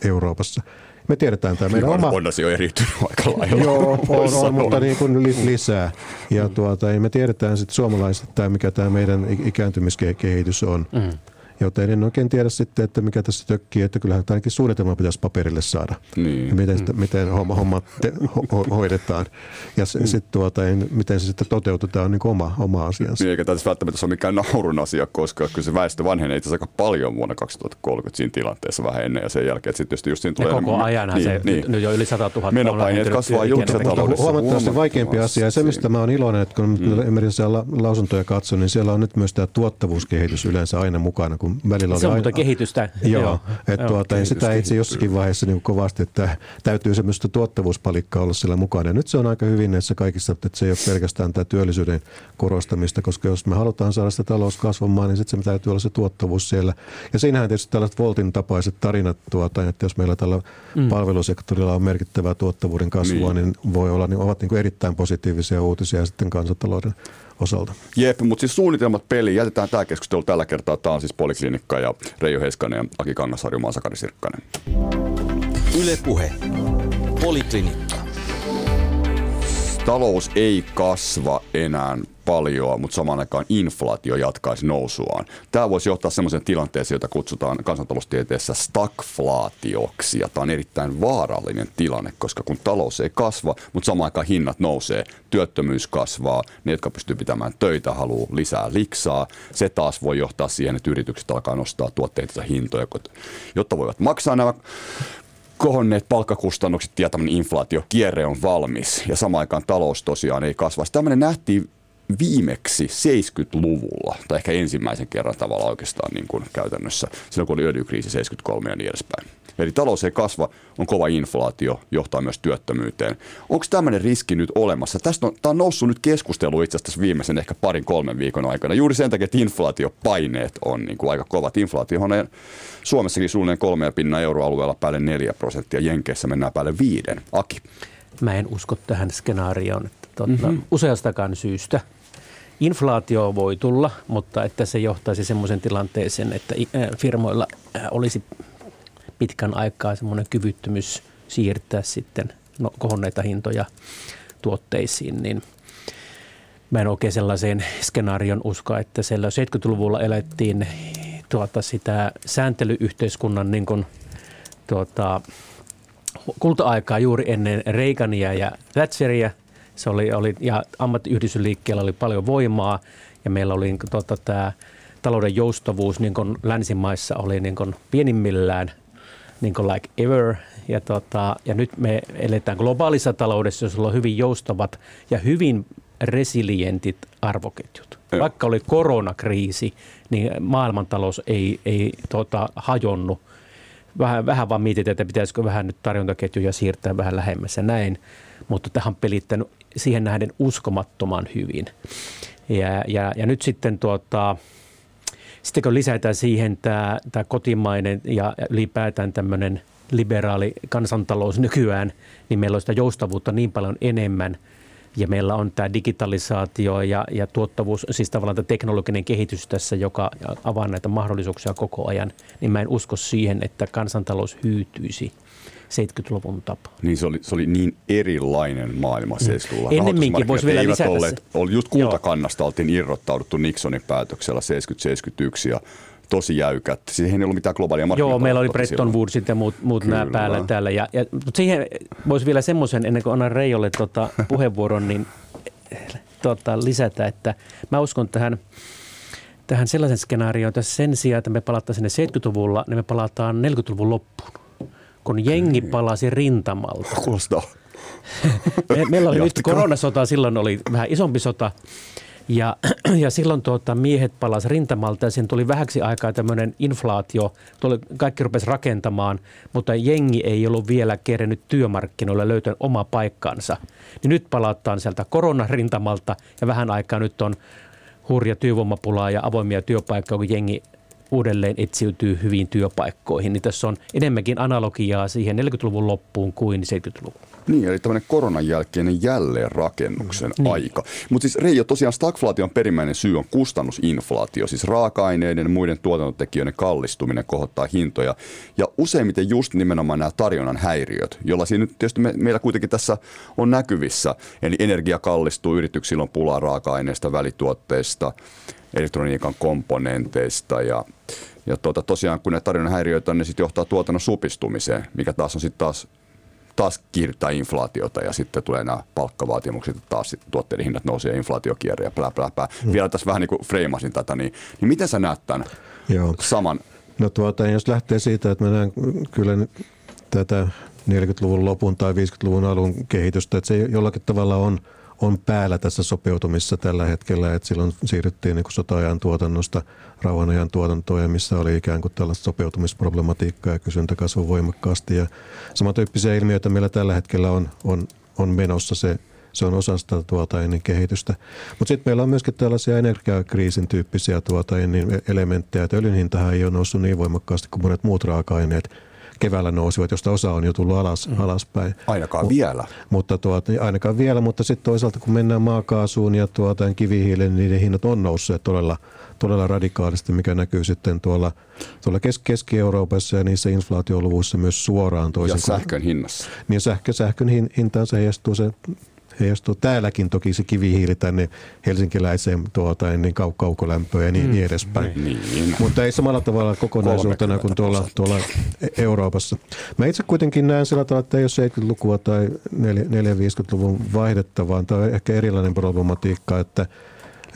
Euroopassa. Me tiedetään tämä meidän oma... On jo eriytynyt aika lailla. Joo, on, on mutta niin kuin lisää. Ja tuota, me tiedetään sitten suomalaiset, tämä, mikä tämä meidän ikääntymiskehitys on. Mm. Joten en oikein tiedä sitten, että mikä tässä tökkii, että kyllähän ainakin suunnitelma pitäisi paperille saada. Niin. Ja miten, sitä, miten homma, homma te, ho, hoidetaan. Ja mm. sitten tuota, miten se sitten toteutetaan on niin oma, oma asiansa. Niin, eikä tässä välttämättä ole mikään naurun asia, koska kyllä se väestö vanhenee itse aika paljon vuonna 2030 siinä tilanteessa vähän ennen ja sen jälkeen. Sitten just siinä tulee ja koko ajan niin, se niin. nyt jo yli 100 000 Menopaineet kasvaa julkisen taloudessa. Huomattavasti vaikeampi asia. Ja se, mistä mä olen iloinen, että kun mm. esimerkiksi lausuntoja katson, niin siellä on nyt myös tämä tuottavuuskehitys yleensä aina mukana, kun välillä oli Se on aina, kehitystä. Joo, joo. että tuota, sitä itse jossakin vaiheessa niin kovasti, että täytyy semmoista tuottavuuspalikkaa olla sillä mukana. Ja nyt se on aika hyvin näissä kaikissa, että se ei ole pelkästään tämä työllisyyden korostamista, koska jos me halutaan saada sitä talous kasvamaan, niin sitten se täytyy olla se tuottavuus siellä. Ja siinähän tietysti tällaiset Voltin tapaiset tarinat, tuota, että jos meillä tällä mm. palvelusektorilla on merkittävää tuottavuuden kasvua, niin, niin voi olla, niin ovat niin kuin erittäin positiivisia uutisia sitten kansantalouden osalta. Jep, mutta siis suunnitelmat peli. Jätetään tämä keskustelu tällä kertaa. Tämä on siis Poliklinikka ja Reijo Heiskanen ja Aki Kangasarju, Sakari Sirkkanen. Ylepuhe. Poliklinikka. Talous ei kasva enää paljon, mutta samaan aikaan inflaatio jatkaisi nousuaan. Tämä voisi johtaa sellaiseen tilanteeseen, jota kutsutaan kansantaloustieteessä stagflaatioksi. Ja tämä on erittäin vaarallinen tilanne, koska kun talous ei kasva, mutta samaan aikaan hinnat nousee, työttömyys kasvaa, ne, jotka pystyy pitämään töitä, haluaa lisää liksaa. Se taas voi johtaa siihen, että yritykset alkaa nostaa tuotteita hintoja, jotta voivat maksaa nämä kohonneet palkkakustannukset ja tämmöinen inflaatiokierre on valmis ja samaan aikaan talous tosiaan ei kasva. Tämmöinen nähtiin viimeksi 70-luvulla, tai ehkä ensimmäisen kerran tavalla oikeastaan niin kuin käytännössä, silloin kun oli öljykriisi 73 ja niin edespäin. Eli talous ei kasva, on kova inflaatio, johtaa myös työttömyyteen. Onko tämmöinen riski nyt olemassa? Tästä on, tämä on noussut nyt keskustelu itse asiassa viimeisen ehkä parin kolmen viikon aikana. Juuri sen takia, että inflaatiopaineet on niin kuin aika kovat. Inflaatio on Suomessakin suunnilleen kolmea pinnan euroalueella päälle neljä prosenttia, Jenkeissä mennään päälle viiden. Aki. Mä en usko tähän skenaarioon, että tuota, mm-hmm. useastakaan syystä. Inflaatio voi tulla, mutta että se johtaisi semmoisen tilanteeseen, että firmoilla olisi pitkän aikaa semmoinen kyvyttömyys siirtää sitten no, kohonneita hintoja tuotteisiin, niin mä en oikein sellaiseen skenaarion usko, että siellä 70-luvulla elettiin tuota, sitä sääntelyyhteiskunnan niin kuin, tuota, kulta-aikaa juuri ennen Reagania ja Thatcheria. Se oli, oli, ja ammattiyhdistysliikkeellä oli paljon voimaa ja meillä oli tuota, tämä talouden joustavuus niin kuin länsimaissa oli niin kuin pienimmillään – niin kuin like ever. Ja, tota, ja nyt me eletään globaalissa taloudessa, jossa on hyvin joustavat ja hyvin resilientit arvoketjut. Ja. Vaikka oli koronakriisi, niin maailmantalous ei, ei tota, hajonnut. Vähän, vähän vaan mietitään, että pitäisikö vähän nyt tarjontaketjuja siirtää vähän lähemmäs ja näin. Mutta tähän on pelittänyt siihen nähden uskomattoman hyvin. Ja, ja, ja nyt sitten tuota, sitten kun lisätään siihen tämä, tämä kotimainen ja ylipäätään tämmöinen liberaali kansantalous nykyään, niin meillä on sitä joustavuutta niin paljon enemmän. Ja meillä on tämä digitalisaatio ja, ja tuottavuus, siis tavallaan tämä teknologinen kehitys tässä, joka avaa näitä mahdollisuuksia koko ajan, niin mä en usko siihen, että kansantalous hyytyisi – 70-luvun tapa. Niin se oli, se oli niin erilainen maailma 70-luvulla. Mm. Ennemminkin voisi vielä lisätä olleet, oli just kultakannasta Joo. oltiin irrottauduttu Nixonin päätöksellä 70-71 ja tosi jäykät. Siihen ei ollut mitään globaalia Joo, meillä oli Bretton Woodsit ja muut, muut nämä päällä täällä. Ja, ja, mutta siihen voisi vielä semmoisen, ennen kuin annan Reijolle tota, puheenvuoron, niin tota, lisätä, että mä uskon tähän, tähän sellaisen skenaarioon, että sen sijaan, että me palataan sinne 70-luvulla, niin me palataan 40-luvun loppuun kun jengi palasi rintamalta. Kuulostaa Me, meillä oli nyt Jatkakaa. koronasota, silloin oli vähän isompi sota. Ja, ja silloin tuota, miehet palasivat rintamalta ja siinä tuli vähäksi aikaa tämmöinen inflaatio. Tuli, kaikki rupesi rakentamaan, mutta jengi ei ollut vielä kerennyt työmarkkinoille löytänyt oma paikkansa. Niin nyt palataan sieltä koronarintamalta ja vähän aikaa nyt on hurja työvoimapulaa ja avoimia työpaikkoja, kun jengi uudelleen etsiytyy hyviin työpaikkoihin. Niin tässä on enemmänkin analogiaa siihen 40-luvun loppuun kuin 70-luvun. Niin, eli tämmöinen koronan jälkeinen jälleenrakennuksen mm. aika. Mutta siis Reijo, tosiaan stagflaation perimmäinen syy on kustannusinflaatio, siis raaka-aineiden ja muiden tuotantotekijöiden kallistuminen kohottaa hintoja. Ja useimmiten just nimenomaan nämä tarjonnan häiriöt, jolla siinä nyt tietysti me, meillä kuitenkin tässä on näkyvissä. Eli energia kallistuu, yrityksillä on pulaa raaka-aineista, välituotteista, elektroniikan komponenteista ja ja tuota, tosiaan kun ne tarjonnan häiriöitä on, ne sitten johtaa tuotannon supistumiseen, mikä taas on sitten taas taas kiihdyttää inflaatiota ja sitten tulee nämä palkkavaatimukset, että taas tuotteiden hinnat nousee ja inflaatiokierre ja plää, plää, plää. Mm. Vielä tässä vähän niin kuin freimasin tätä, niin, niin miten sä näet tämän Joo. saman? No tuota, jos lähtee siitä, että mä näen kyllä tätä 40-luvun lopun tai 50-luvun alun kehitystä, että se jollakin tavalla on, on päällä tässä sopeutumissa tällä hetkellä, että silloin siirryttiin niin sota-ajan tuotannosta rauhanajan tuotantoon ja missä oli ikään kuin tällaista sopeutumisproblematiikkaa ja kysyntä kasvoi voimakkaasti. Ja samantyyppisiä ilmiöitä meillä tällä hetkellä on, on, on menossa. Se, se on osa sitä tuota ennen kehitystä. Mutta sitten meillä on myöskin tällaisia energiakriisin tyyppisiä tuota ennen elementtejä, että öljyn hintahan ei ole noussut niin voimakkaasti kuin monet muut raaka-aineet keväällä nousivat, josta osa on jo tullut alas, mm. alaspäin. Ainakaan vielä. Mutta tuota, ainakaan vielä, mutta sitten toisaalta kun mennään maakaasuun ja tuota, kivihiilen, niin niiden hinnat on nousseet todella, todella radikaalisti, mikä näkyy sitten tuolla, tuolla Kes- Keski-Euroopassa ja niissä inflaatioluvuissa myös suoraan toisin. Ja sähkön hinnassa. Niin sähkö, sähkön hin, hintaan se heijastuu se heijastuu täälläkin toki se kivihiili tänne helsinkiläiseen tuota, ennen kau- kaukolämpöä ja niin, mm. niin edespäin. Niin. Mutta ei samalla tavalla kokonaisuutena kuin tuolla, tuolla Euroopassa. Mä itse kuitenkin näen sillä tavalla, että ei ole 70-lukua tai 450-luvun vaihdetta, vaan tämä on ehkä erilainen problematiikka, että,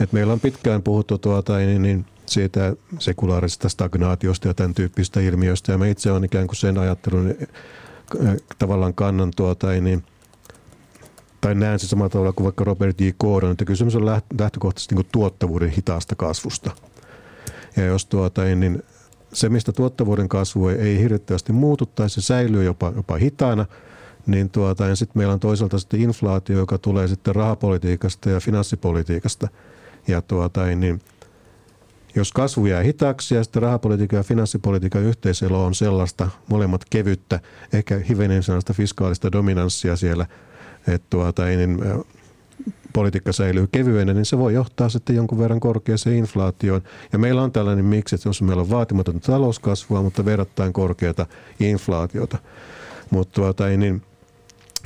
että meillä on pitkään puhuttu tuota, niin, niin siitä sekulaarisesta stagnaatiosta ja tämän tyyppistä ilmiöistä. Ja mä itse olen ikään kuin sen ajattelun tavallaan kannan tuota, niin, tai näen se samalla tavalla kuin vaikka Robert J. Gordon, että kysymys on lähtökohtaisesti niin tuottavuuden hitaasta kasvusta. Ja jos tuota, niin se, mistä tuottavuuden kasvu ei, ei hirvittävästi muutu tai se säilyy jopa, jopa hitaana, niin tuota, sitten meillä on toisaalta sitten inflaatio, joka tulee sitten rahapolitiikasta ja finanssipolitiikasta. Ja tuota, niin jos kasvu jää hitaaksi ja sitten rahapolitiikan ja finanssipolitiikan yhteiselo on sellaista, molemmat kevyttä, ehkä hivenen sellaista fiskaalista dominanssia siellä – että tuota, niin, politiikka säilyy kevyenä, niin se voi johtaa sitten jonkun verran korkeaseen inflaatioon. Ja meillä on tällainen miksi, että jos meillä on vaatimatonta talouskasvua, mutta verrattain korkeata inflaatiota. Mutta tuota, niin,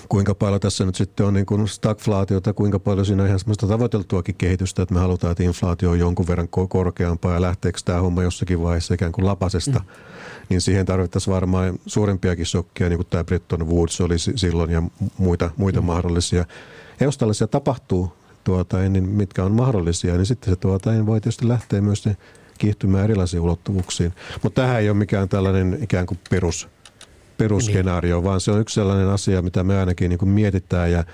kuinka paljon tässä nyt sitten on niin kuin stagflaatiota, kuinka paljon siinä on ihan semmoista tavoiteltuakin kehitystä, että me halutaan, että inflaatio on jonkun verran korkeampaa ja lähteekö tämä homma jossakin vaiheessa ikään kuin lapasesta. Mm niin siihen tarvittaisiin varmaan suurempiakin shokkeja, niin kuin tämä Bretton Woods oli silloin ja muita, muita mm. mahdollisia. Ja jos tällaisia tapahtuu, tuota, niin mitkä on mahdollisia, niin sitten se tuota, niin voi tietysti lähteä myös kiihtymään erilaisiin ulottuvuuksiin. Mutta tähän ei ole mikään tällainen ikään kuin perus, perusskenaario, niin. vaan se on yksi sellainen asia, mitä me ainakin niin kuin mietitään ja,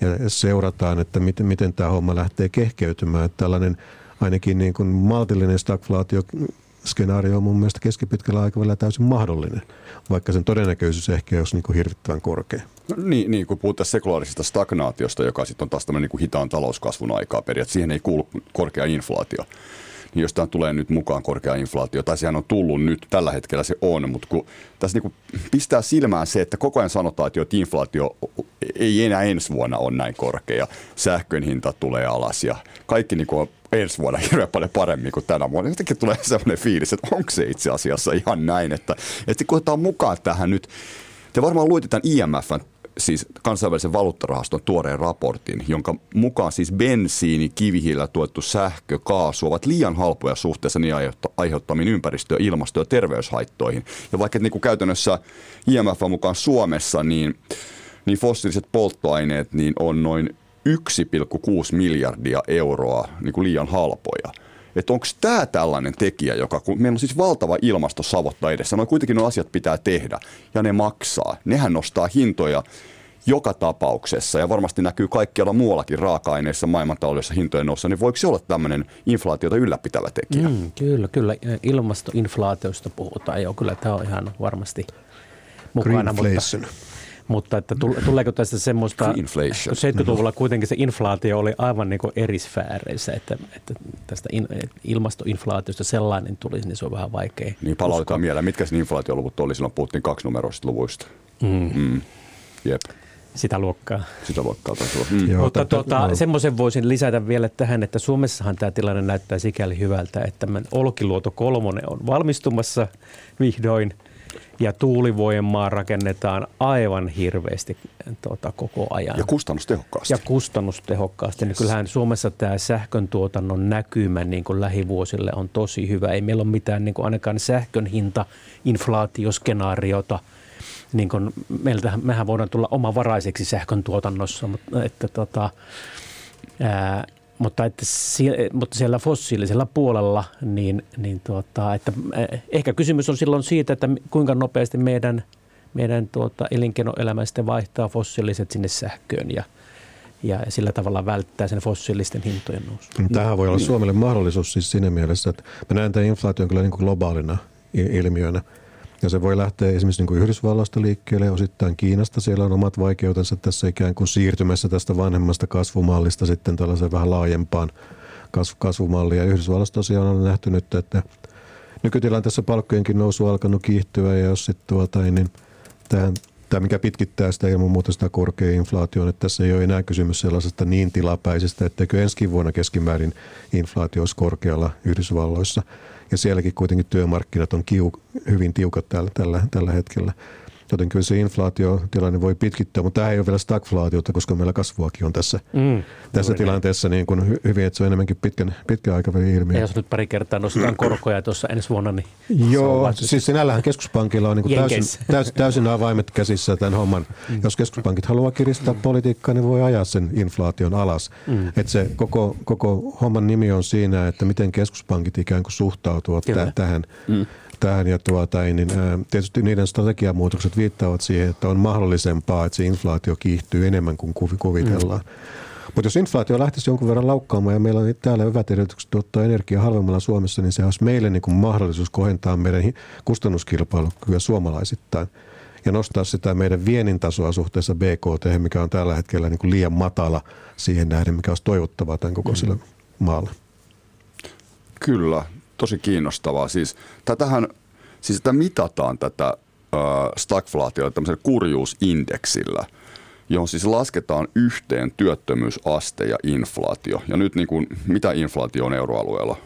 ja seurataan, että miten, miten tämä homma lähtee kehkeytymään. Että tällainen ainakin niin kuin maltillinen stagflaatio skenaario on mun mielestä keskipitkällä aikavälillä täysin mahdollinen, vaikka sen todennäköisyys ehkä olisi niin kuin hirvittävän korkea. No, niin, niin, kun puhutaan sekulaarisesta stagnaatiosta, joka sitten on taas tämmöinen niin hitaan talouskasvun aikaa periaatteessa, siihen ei kuulu korkea inflaatio. Niin jos tämä tulee nyt mukaan korkea inflaatio, tai sehän on tullut nyt, tällä hetkellä se on, mutta kun tässä niin pistää silmään se, että koko ajan sanotaan, että, jo, että inflaatio ei enää ensi vuonna ole näin korkea, sähkön hinta tulee alas ja kaikki niin kuin on ensi vuonna hirveän paljon paremmin kuin tänä vuonna. Jotenkin tulee sellainen fiilis, että onko se itse asiassa ihan näin, että, että kun otetaan mukaan tähän nyt, te varmaan luitte tämän IMFn siis kansainvälisen valuuttarahaston tuoreen raportin, jonka mukaan siis bensiini, kivihiilellä tuettu sähkö, kaasu ovat liian halpoja suhteessa niin aiheuttamiin ympäristö-, ilmasto- ja terveyshaittoihin. Ja vaikka niin kuin käytännössä IMF mukaan Suomessa, niin, niin fossiiliset polttoaineet niin on noin 1,6 miljardia euroa niin kuin liian halpoja. Että onko tämä tällainen tekijä, joka, kun meillä on siis valtava ilmastosavotta edessä, no kuitenkin nuo asiat pitää tehdä ja ne maksaa. Nehän nostaa hintoja joka tapauksessa, ja varmasti näkyy kaikkialla muuallakin raaka-aineissa, maailmantaloudessa hintojen noussa, niin voiko se olla tämmöinen inflaatiota ylläpitävä tekijä? Mm, kyllä, kyllä. Ilmastoinflaatiosta puhutaan jo. Kyllä tämä on ihan varmasti mukana. Mutta, mutta että tuleeko tästä semmoista, 70-luvulla kuitenkin se inflaatio oli aivan niin kuin eri sfääreissä, että, että tästä in, ilmastoinflaatiosta sellainen tulisi, niin se on vähän vaikea. Niin palautetaan mieleen, mitkä sen inflaatioluvut oli, silloin puhuttiin kaksinumeroisista luvuista. Mm. Mm. Jep. Sitä luokkaa. Sitä luokkaa taisi olla. Mm. Joo, Mutta tuota, no. semmoisen voisin lisätä vielä tähän, että Suomessahan tämä tilanne näyttää sikäli hyvältä, että Olkiluoto kolmonen on valmistumassa vihdoin – ja tuulivoimaa rakennetaan aivan hirveästi tuota, koko ajan. Ja kustannustehokkaasti. Ja kustannustehokkaasti. Niin kyllähän Suomessa tämä sähkön tuotannon näkymä niin kuin lähivuosille on tosi hyvä. Ei meillä ole mitään niin kuin ainakaan sähkön hinta inflaatioskenaariota. Niin kuin meiltä, mehän voidaan tulla omavaraiseksi sähkön tuotannossa, mutta että, tota, ää, mutta, että sie, mutta siellä fossiilisella puolella, niin, niin tuota, että eh, ehkä kysymys on silloin siitä, että kuinka nopeasti meidän, meidän tuota, elinkeinoelämä sitten vaihtaa fossiiliset sinne sähköön ja, ja sillä tavalla välttää sen fossiilisten hintojen nousun. Tähän voi olla Suomelle mahdollisuus siis siinä mielessä, että mä näen tämän inflaation kyllä niin kuin globaalina ilmiönä – ja se voi lähteä esimerkiksi niin kuin Yhdysvalloista liikkeelle, osittain Kiinasta. Siellä on omat vaikeutensa tässä ikään kuin siirtymässä tästä vanhemmasta kasvumallista sitten tällaiseen vähän laajempaan kasv- kasvumalliin. Ja Yhdysvalloista tosiaan on nähty nyt, että nykytilanteessa palkkojenkin nousu alkanut kiihtyä ja jos sitten tuota, niin tähän tämä, mikä pitkittää sitä ilman muuta sitä korkea inflaatio, että tässä ei ole enää kysymys sellaisesta niin tilapäisestä, etteikö ensi vuonna keskimäärin inflaatio olisi korkealla Yhdysvalloissa – ja sielläkin kuitenkin työmarkkinat on kiu, hyvin tiukat tällä, tällä, tällä hetkellä. Joten kyllä se inflaatiotilanne voi pitkittää, mutta tämä ei ole vielä stagflaatiota, koska meillä kasvuakin on tässä, mm, tässä tilanteessa niin kuin hyvin, että se on enemmänkin pitkän, pitkän aikavälin ilmiö. Ja jos nyt pari kertaa nostetaan korkoja tuossa ensi vuonna, niin Joo, siis sinällähän keskuspankilla on niin kuin täysin, täysin, täysin avaimet käsissä tämän homman. Mm. Jos keskuspankit haluaa kiristää mm. politiikkaa, niin voi ajaa sen inflaation alas. Mm. Että se koko, koko homman nimi on siinä, että miten keskuspankit ikään kuin suhtautuvat tähän. Mm tähän. Ja tuota, niin, tietysti niiden strategiamuutokset viittaavat siihen, että on mahdollisempaa, että se inflaatio kiihtyy enemmän kuin kuvitellaan. Mm. Mutta jos inflaatio lähtisi jonkun verran laukkaamaan ja meillä on täällä hyvät edellytykset tuottaa energiaa halvemmalla Suomessa, niin se olisi meille niin kuin mahdollisuus kohentaa meidän kustannuskilpailukykyä suomalaisittain ja nostaa sitä meidän viennin tasoa suhteessa BKT, mikä on tällä hetkellä niin kuin liian matala siihen nähden, mikä olisi toivottavaa tämän kokoisella mm. maalla. Kyllä, tosi kiinnostavaa. Siis tätähän, siis tätä mitataan tätä äh, stagflaatiota tämmöisellä kurjuusindeksillä, johon siis lasketaan yhteen työttömyysaste ja inflaatio. Ja nyt niin kuin, mitä inflaatio on euroalueella?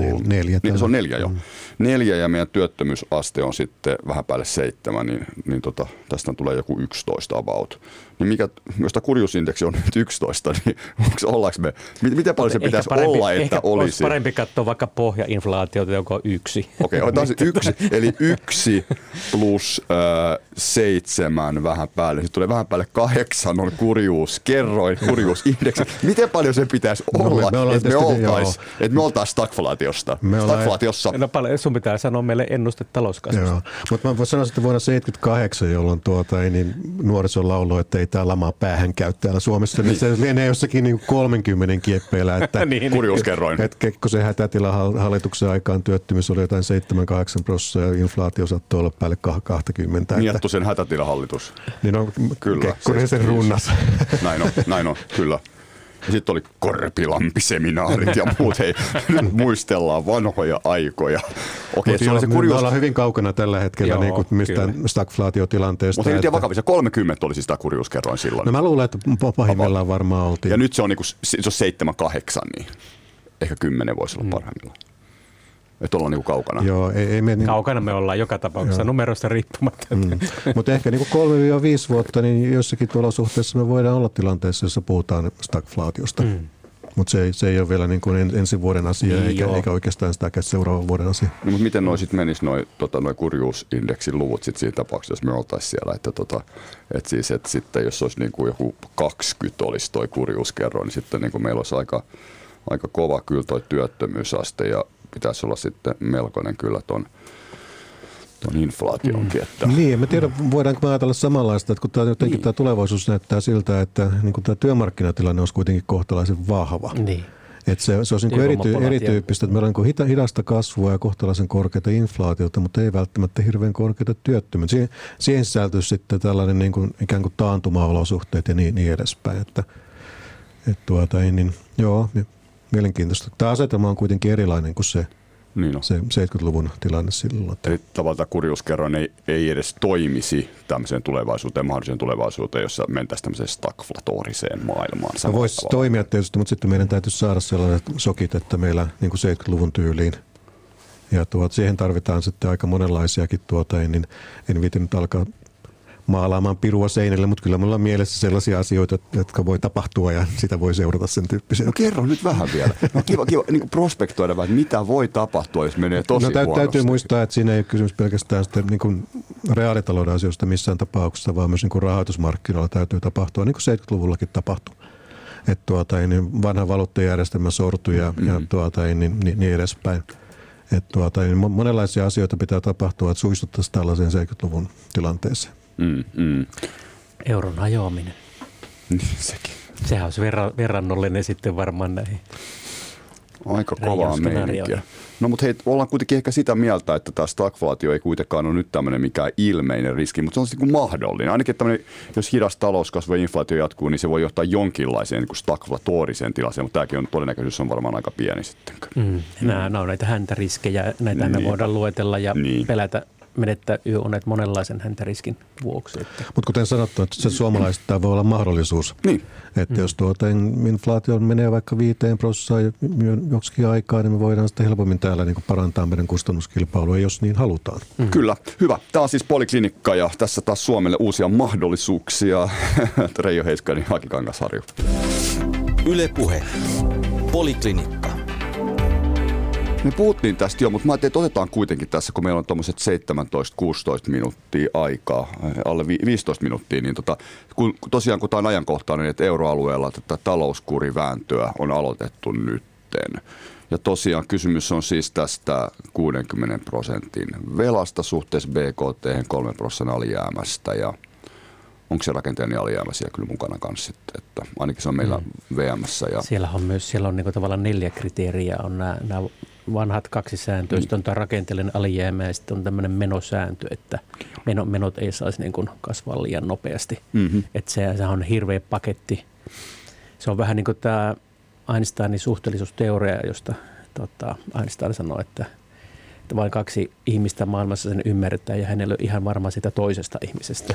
Nel, neljä. Niin, se on neljä jo. Mm. Neljä ja meidän työttömyysaste on sitten vähän päälle seitsemän, niin, niin tota, tästä tulee joku 11 about niin mikä, jos tämä kurjuusindeksi on nyt 11, niin onko, ollaanko me, miten paljon se pitäisi parempi, olla, että ehkä olisi? Olisi parempi katsoa vaikka pohjainflaatiota, joka on yksi. Okei, okay, otetaan se yksi, eli yksi plus äh, seitsemän vähän päälle. Sitten tulee vähän päälle kahdeksan on kurjuus, kerroin kurjuusindeksi. Miten paljon se pitäisi no, olla, me, me että, me oltais, että me oltaisiin stagflaatiosta? Me stagflaatiossa. No paljon, sun pitää sanoa meille ennuste talouskasvusta. Mutta mä voin sanoa, että vuonna 1978, jolloin tuota, ei niin nuoriso laulu, että ei tämä lama päähän käy täällä Suomessa, niin se lienee jossakin niin 30 kieppeillä. Että, niin, kurjuuskerroin. Että Kekkosen hätätila hallituksen aikaan työttömyys oli jotain 7-8 prosenttia ja inflaatio saattoi olla päälle 20. Miettu sen hätätilahallitus. Niin on, kyllä. Kekkonen sen runnas. Näin on, näin on, kyllä. Ja sitten oli Korpilampi-seminaarit ja muut. Hei, nyt muistellaan vanhoja aikoja. Okei, se oli se kurjuus... Me ollaan hyvin kaukana tällä hetkellä Joo, niin kuin mistään stagflaatiotilanteesta. Mutta että... vakavissa, 30 oli siis tämä kurjuuskerroin silloin. No mä luulen, että pahimmillaan varmaan oltiin. Ja nyt se on, niin kuin, se on 7-8, niin ehkä 10 voisi olla mm. parhaimmillaan. Että ollaan niin kaukana. Joo, ei, ei me niin... Kaukana me ollaan joka tapauksessa Joo. numerosta riippumatta. Mm. Mutta ehkä niin 3-5 vuotta, niin jossakin olosuhteessa me voidaan olla tilanteessa, jossa puhutaan stagflaatiosta. Mm. Mutta se, se ei ole vielä niin kuin ensi vuoden asia, niin eikä, eikä oikeastaan sitä seuraavan vuoden asia. No, mutta miten noi sitten menisi noi, tota, noi kurjuusindeksin luvut sit siinä tapauksessa, jos me oltaisiin siellä, että, tota, et siis, et sitten jos olisi niin kuin joku 20 olisi toi kurjuuskerroin, niin sitten niin kuin meillä olisi aika, aika kova kyllä toi työttömyysaste ja pitäisi olla sitten melkoinen kyllä ton, tuon inflaationkin. Että... Niin, en mä tiedä, voidaanko me ajatella samanlaista, että kun tämä, jotenkin niin. tämä tulevaisuus näyttää siltä, että niin kuin tämä työmarkkinatilanne olisi kuitenkin kohtalaisen vahva. Niin. Että se, se olisi niin erity, erityyppistä, että meillä on niin hidasta kasvua ja kohtalaisen korkeita inflaatiota, mutta ei välttämättä hirveän korkeita työttömyyttä. Siihen, siihen sisältyy sitten tällainen niin kuin, ikään kuin taantumaolosuhteet ja niin, niin edespäin. Että, että tuota, niin, joo, mielenkiintoista. Tämä asetelma on kuitenkin erilainen kuin se, niin on. se 70-luvun tilanne silloin. Eli tavallaan kurjuuskerroin ei, ei edes toimisi tämmöiseen tulevaisuuteen, mahdolliseen tulevaisuuteen, jossa mentäisiin tämmöiseen stagflatoriseen maailmaan. No voisi tavalla. toimia tietysti, mutta sitten meidän täytyisi saada sellaiset sokit, että meillä niin kuin 70-luvun tyyliin ja tuot, siihen tarvitaan sitten aika monenlaisiakin tuota, niin en viitin alkaa maalaamaan pirua seinille, mutta kyllä mulla on mielessä sellaisia asioita, jotka voi tapahtua ja sitä voi seurata sen tyyppisiä. No kerro nyt vähän vielä. No kiva, kiva niin prospektoida vähän, mitä voi tapahtua, jos menee tosi no, täytyy, täytyy muistaa, että siinä ei ole kysymys pelkästään sitten niin kuin reaalitalouden asioista missään tapauksessa, vaan myös niin kuin rahoitusmarkkinoilla täytyy tapahtua, niin kuin 70-luvullakin tapahtui. Että tuota, niin vanha valuuttajärjestelmä sortui ja, mm-hmm. ja tuota, niin, niin, niin edespäin. Että tuota, niin monenlaisia asioita pitää tapahtua, että suistuttaisiin tällaiseen 70-luvun tilanteeseen. Mm, mm. Euron hajoaminen. Sekin. Sehän olisi verran, verrannollinen sitten varmaan näihin Aika kovaa meininkiä. No mutta hei, ollaan kuitenkin ehkä sitä mieltä, että tämä stagflaatio ei kuitenkaan ole nyt tämmöinen mikään ilmeinen riski, mutta se on niin mahdollinen. Ainakin tämmöinen, jos hidas talouskasvu ja inflaatio jatkuu, niin se voi johtaa jonkinlaiseen niin stagflatoriseen tilaseen, mutta tämäkin on todennäköisyys on varmaan aika pieni sitten. Mm. Nämä, nämä on näitä häntäriskejä, näitä niin. me voidaan luetella ja niin. pelätä menettää yöunet monenlaisen häntäriskin vuoksi. Mutta kuten sanottu, että se suomalaiset tämä voi olla mahdollisuus. Niin. Että mm. jos tuota inflaatio menee vaikka viiteen prosenttiin joksikin aikaa, niin me voidaan sitten helpommin täällä niin parantaa meidän kustannuskilpailua, jos niin halutaan. Mm. Kyllä, hyvä. Tämä on siis Poliklinikka ja tässä taas Suomelle uusia mahdollisuuksia. Reijo Heiskanen, Haki Kangasharju. Yle Puhe. Poliklinikka. Me puhuttiin tästä jo, mutta mä ajattelin, että otetaan kuitenkin tässä, kun meillä on tuommoiset 17-16 minuuttia aikaa, eh, alle 15 minuuttia, niin tota, kun, tosiaan kun tämä on ajankohtainen, että euroalueella tätä talouskurivääntöä on aloitettu nytten. Ja tosiaan kysymys on siis tästä 60 prosentin velasta suhteessa BKT, 3 prosentin alijäämästä ja onko se rakenteellinen alijäämä siellä kyllä mukana kanssa sitten, että ainakin se on meillä mm. VMssä. Ja... Siellä on myös siellä on niinku tavallaan neljä kriteeriä, on nämä, nämä vanhat kaksi sääntöä. Sitten on tämä rakenteellinen alijäämä ja sitten on tämmöinen menosääntö, että meno, menot ei saisi niin kuin kasvaa liian nopeasti. Mm-hmm. Että se, se on hirveä paketti. Se on vähän niin kuin tämä Einsteinin suhteellisuusteoria, josta tota, Einstein sanoi, että, että vain kaksi ihmistä maailmassa sen ymmärtää ja hänellä on ihan varma sitä toisesta ihmisestä.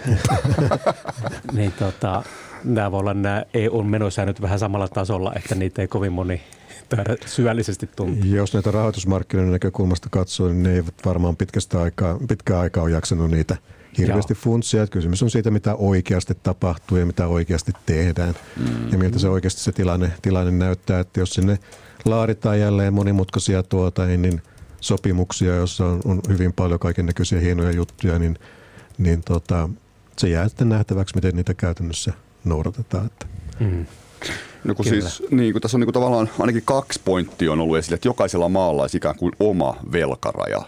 niin tota, nämä voi olla nämä EU-menosäännöt vähän samalla tasolla, että niitä ei kovin moni taida syvällisesti tuntuu. Jos näitä rahoitusmarkkinoiden näkökulmasta katsoo, niin ne eivät varmaan pitkästä aikaa, pitkää aikaa ole jaksanut niitä hirveästi Joo. funtsia. Kysymys on siitä, mitä oikeasti tapahtuu ja mitä oikeasti tehdään. Mm. Ja miltä se oikeasti se tilanne, tilanne näyttää, että jos sinne laaditaan jälleen monimutkaisia tuota, niin sopimuksia, joissa on, on hyvin paljon kaiken näköisiä hienoja juttuja, niin, niin tota, se jää sitten nähtäväksi, miten niitä käytännössä noudatetaan. Että. Mm. No kun siis, niin kun tässä on niin kun tavallaan ainakin kaksi pointtia on ollut esille, että jokaisella maalla olisi ikään kuin oma velkaraja.